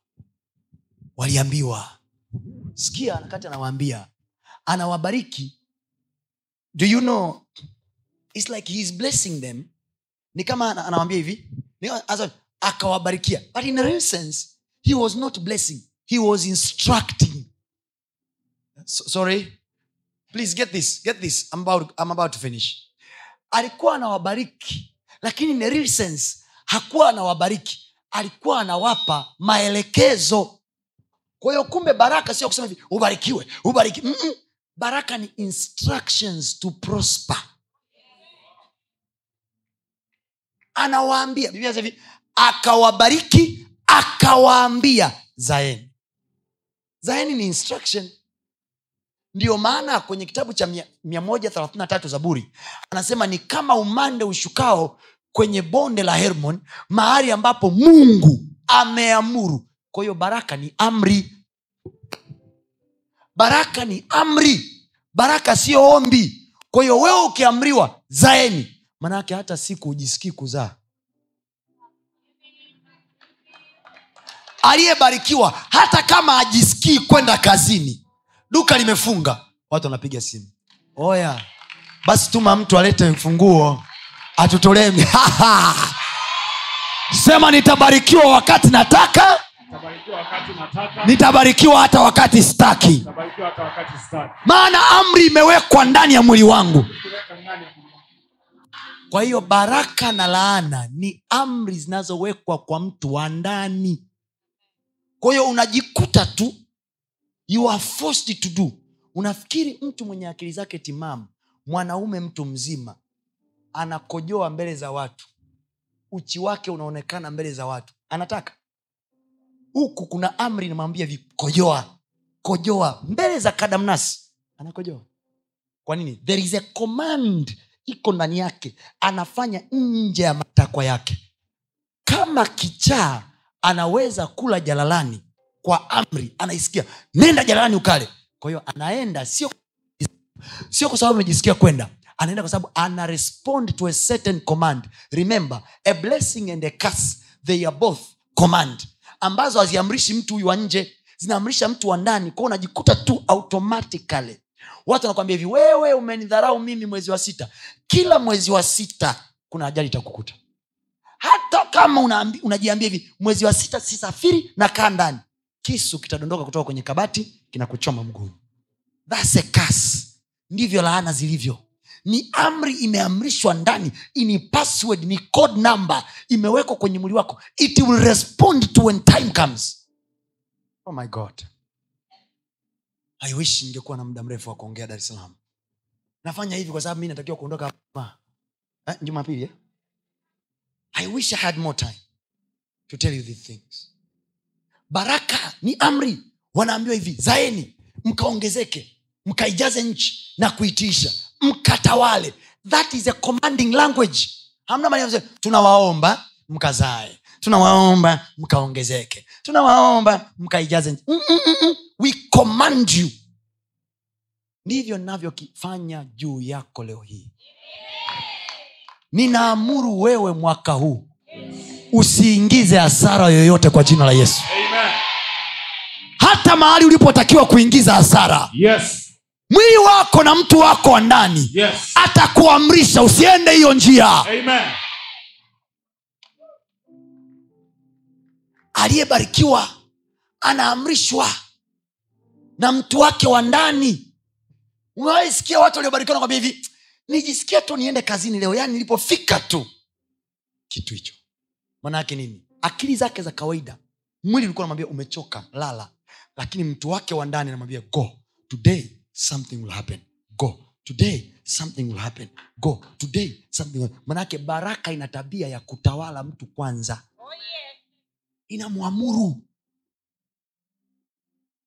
Waliambiwa. Sikia wakati anawaambia. Anawabariki. Do you know its like he is blessing them. Ni kama anawambia hivi akawabarikia. But in a real sense he was not blessing. He was instructing. So, sorry. Please get this get this. I'm about, I'm about to finish. Alikuwa anawabariki lakini in a real sense hakuwa anawabariki. Alikuwa anawapa maelekezo. Kwa hiyo kumbe baraka sio kusema hivi ubarikiwe ubariki Mm-mm. baraka ni instructions to prosper anawaambia biblia hivi akawabariki akawaambia zaeni. Zaeni ni instruction. Ndiyo maana kwenye kitabu cha mia- 133 zaburi anasema ni kama umande ushukao kwenye bonde la hermon mahali ambapo mungu ameamuru. Kwa hiyo baraka ni amri. Baraka ni amri. Baraka sio ombi. Kwa hiyo wewe ukiamriwa zaeni manake hata siku hujisikii kuzaa. Aliyebarikiwa hata kama ajisikii kwenda kazini duka limefunga. Watu wanapiga simu. Oya basi tuma mtu alete mfunguo atutolee <laughs> sema nitabarikiwa wakati nataka. Nitabarikiwa wakati nataka. nitabarikiwa hata wakati staki Nitabarikiwa hata wakati sitaki. maana amri imewekwa ndani ya mwili wangu kwa hiyo baraka na laana ni amri zinazowekwa kwa mtu wa ndani. Kwa hiyo unajikuta tu you are forced to do. Unafikiri mtu mwenye akili zake timamu mwanaume mtu mzima anakojoa mbele za watu. Uchi wake unaonekana mbele za watu. Anataka. Huku kuna amri inamwambia vikojoa kojoa. Mbele za kadamnasi anakojoa. Kwa nini? There is a command iko ndani yake anafanya nje ya matakwa yake. Kama kichaa anaweza kula jalalani kwa amri anaisikia nenda jalalani ukale. Kwa hiyo anaenda sio sio kwa sababu amejisikia kwenda anaenda kwa sababu ana respond to a certain command. Remember a blessing and a curse they are both command. Ambazo haziamrishi mtu huyu wa nje zinaamrisha mtu wa ndani. Kwao unajikuta tu automatically watu wanakwambia hivi wewe umenidharau mimi mwezi wa sita. Kila mwezi wa sita kuna ajali itakukuta. Hata kama unajiambia hivi mwezi wa sita sisafiri na kaa ndani. Kisu kitadondoka kutoka kwenye kabati kinakuchoma mguuni. Ndivyo laana zilivyo. Ni amri imeamrishwa ndani ni password ni code number imewekwa kwenye mwili wako. It will respond to when time comes. Oh my god i wish ningekuwa na muda mrefu wa kuongea dar es salaam. Nafanya hivi kwa sababu mi natakiwa kuondoka eh, jumapili eh? i wish i had more time to tell you these things. Baraka ni amri. Wanaambiwa hivi zaeni mkaongezeke mkaijaze nchi na kuitiisha mkatawale. That is a commanding language. Hamna maneno tunawaomba mkazae tunawaomba mkaongezeke tunawaomba mkaijaze nchi. Mm, mm, mm, mm. We command you ndivyo navyokifanya juu yako leo hii ninaamuru wewe mwaka huu usiingize hasara yoyote kwa jina la yesu Amen. hata mahali ulipotakiwa kuingiza hasara Yes. mwili wako na mtu wako wa ndani Yes. atakuamrisha usiende hiyo njia Amen. aliyebarikiwa anaamrishwa na mtu wake wa ndani. Umewaisikia watu waliobarikiwa nakwambia hivi nijisikia tu niende kazini leo yani nilipofika tu. Kitu hicho. Manaake nini? Akili zake za kawaida. Mwili ulikuwa namwambia umechoka lala. Lakini mtu wake wa ndani anamwambia go today something will happen. Go today something will happen. Go today something will... manake baraka ina tabia ya kutawala mtu kwanza. Inamwamuru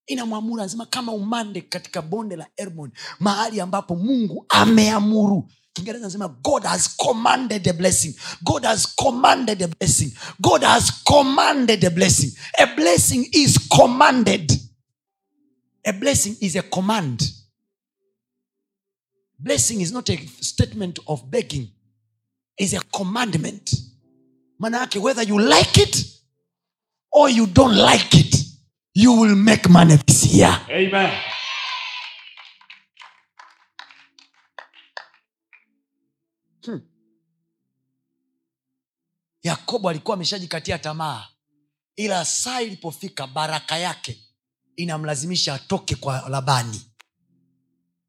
inamwamuru anasema kama umande katika bonde la hermon mahali ambapo mungu ameamuru. Kiingereza anasema god has commanded a blessing. God has commanded a blessing. God has commanded a blessing. A blessing is commanded. A blessing is a command. Blessing is not a statement of begging. Is a commandment. Maana yake whether you like it or you don't like it you will make money this year Amen. yakobo alikuwa ameshajikatia tamaa ila saa ilipofika baraka yake inamlazimisha atoke kwa labani.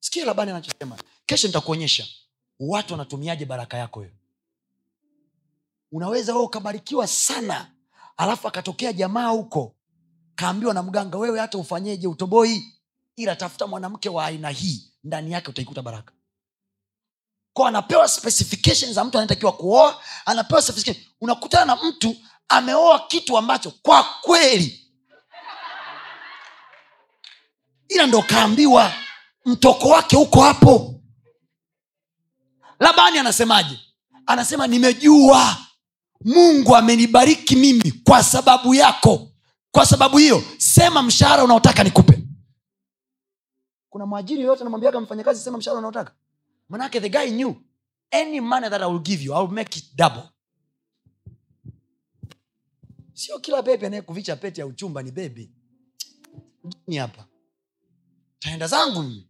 Sikia labani anachosema. Kesho nitakuonyesha. Watu wanatumiaje baraka yako hiyo unaweza wewe ukabarikiwa sana alafu akatokea jamaa huko kaambiwa na mganga wewe hata ufanyeje? Utoboi. Ila tafuta mwanamke wa aina hii ndani yake utaikuta baraka. Kwa anapewa za mtu anayetakiwa kuoa anapewa unakutana na mtu ameoa kitu ambacho kwa kweli. Ila ndo kaambiwa mtoko wake huko hapo. Labani anasemaje? Anasema nimejua. Mungu amenibariki mimi kwa sababu yako kwa sababu hiyo sema mshahara unaotaka nikupe. Kuna mwajiri yoyote anamwambiaga mfanyakazi sema mshahara unaotaka? Manake the guy knew. Any money that I will give you I will make it double. Sio kila bebi anayekuvicha pete ya uchumba ni bebi ni hapa. Taenda zangu mimi.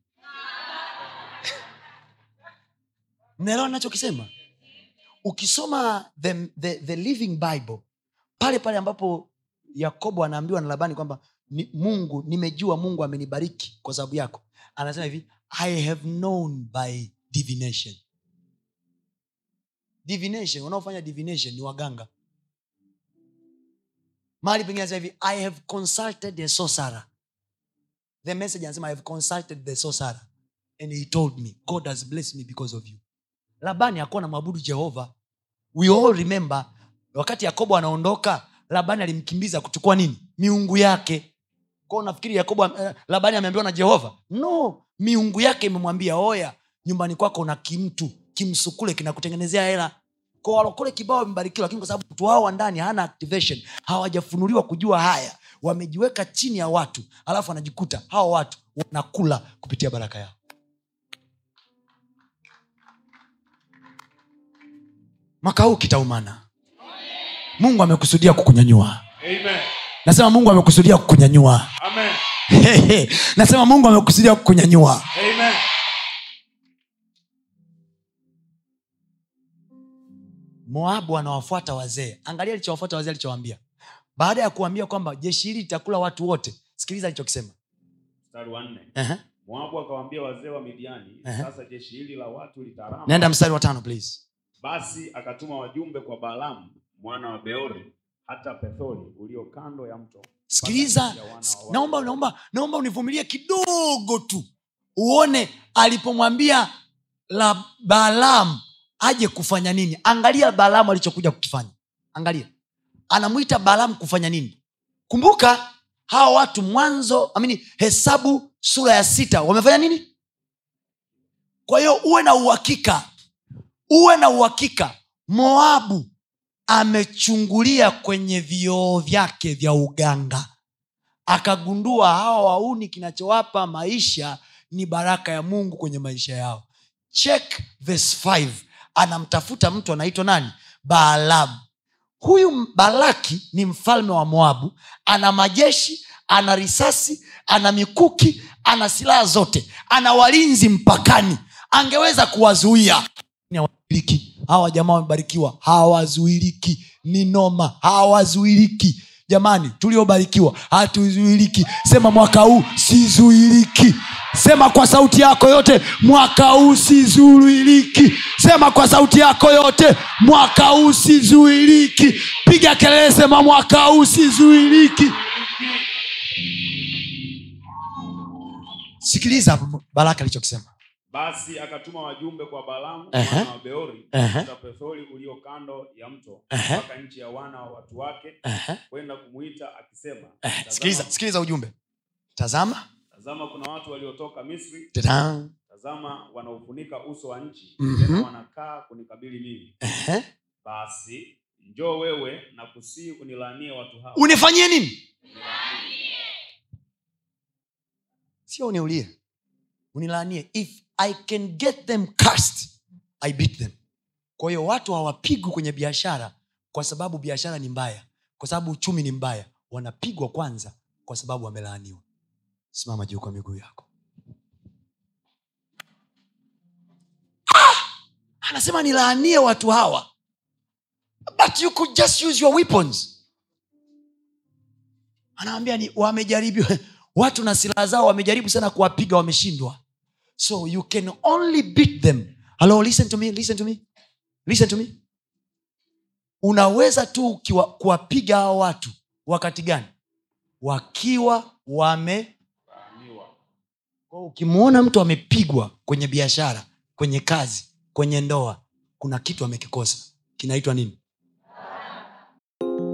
<laughs> Mnaelewa nachokisema ukisoma the, the, the living bible pale pale ambapo yakobo anaambiwa na labani kwamba ni, mungu nimejua mungu amenibariki kwa sababu yako. Anasema hivi i have known by divination. Divination wanaofanya divination ni waganga. Mahali pengine anasema hivi i have consulted a sorcerer. The message anasema i have consulted the sorcerer and he told me god has blessed me because of you. Labani hakuwa na mwabudu jehova. We all remember wakati yakobo anaondoka labani alimkimbiza kuchukua nini? Miungu yake. Kwao nafikiri yakobo eh, labani ameambiwa na jehova? No miungu yake imemwambia oya nyumbani kwako na kimtu kimsukule kinakutengenezea hela. Kwa walokole kibao wamebarikiwa lakini kwa sababu mtu wao wa ndani hana activation hawajafunuliwa kujua haya wamejiweka chini ya watu alafu wanajikuta hawa watu wanakula kupitia baraka yao. Mwaka huu kitaumana mungu amekusudia kukunyanyua Amen. nasema mungu amekusudia kukunyanyua Amen. nasema mungu amekusudia kukunyanyua Amen. moabu anawafuata wazee angalia alichowafuata wazee alichowaambia baada ya kuambia kwamba jeshi hili litakula watu wote sikiliza alichokisema Mstari wa nne. uh-huh. Moabu akawaambia wazee wa Midiani, Ehe. sasa jeshi hili la watu litarama. naenda mstari wa tano please Basi akatuma wajumbe kwa Balaamu mwana wa Beori hata Pethori ulio kando ya mto. sikiliza naomba naomba naomba univumilie kidogo tu uone alipomwambia la balaam aje kufanya nini. Angalia balaam alichokuja kukifanya. Angalia. Anamwita balaam kufanya nini. Kumbuka hawa watu mwanzo amini hesabu sura ya sita wamefanya nini? Kwa hiyo uwe na uhakika uwe na uhakika moabu amechungulia kwenye vioo vyake vya uganga. Akagundua hawa wauni kinachowapa maisha ni baraka ya mungu kwenye maisha yao. Check verse 5 anamtafuta mtu anaitwa nani? Baalamu huyu balaki ni mfalme wa moabu. Ana majeshi ana risasi ana mikuki ana silaha zote. Ana walinzi mpakani. Angeweza kuwazuia. Hawa jamaa wamebarikiwa. Hawazuiliki. Ni noma. Hawazuiliki. Jamani tuliobarikiwa hatuzuiliki. Sema mwaka huu sizuiliki. Sema kwa sauti yako yote mwaka huu sizuiliki. Sema kwa sauti yako yote mwaka huu sizuiliki. Piga kelele sema mwaka huu sizuiliki. Sikiliza baraka alichokisema Basi akatuma wajumbe kwa Balaamu mwana wa Beori hata Pethori ulio kando ya mto mpaka nchi ya wana wa watu wake kwenda kumwita akisema, ehe. "Tazama- sikiliza sikiliza ujumbe. Tazama. Tazama kuna watu waliotoka Misri, Tadam. tazama wanaufunika uso wa nchi, Mhm. tena wanakaa kunikabili mimi. Basi njoo wewe na kusii unilaanie watu hawa. unifanyie nini? Sio uniulie. Unilaanie if i can get them cast i beat them. Kwa hiyo watu hawapigwi kwenye biashara kwa sababu biashara ni mbaya. Kwa sababu uchumi ni mbaya. Wanapigwa kwanza kwa sababu wamelaaniwa. Simama juu kwa miguu yako. Ah! anasema nilaanie watu hawa. But you could just use your weapons. Anawambia ni wamejaribu <laughs> watu na silaha zao wamejaribu sana kuwapiga wameshindwa so you can only beat them. Hello listen to me listen to me listen to me. Unaweza tu kuwapiga hao watu wakati gani? Wakiwa wame ukimwona mtu amepigwa kwenye biashara kwenye kazi kwenye ndoa kuna kitu amekikosa. Kinaitwa nini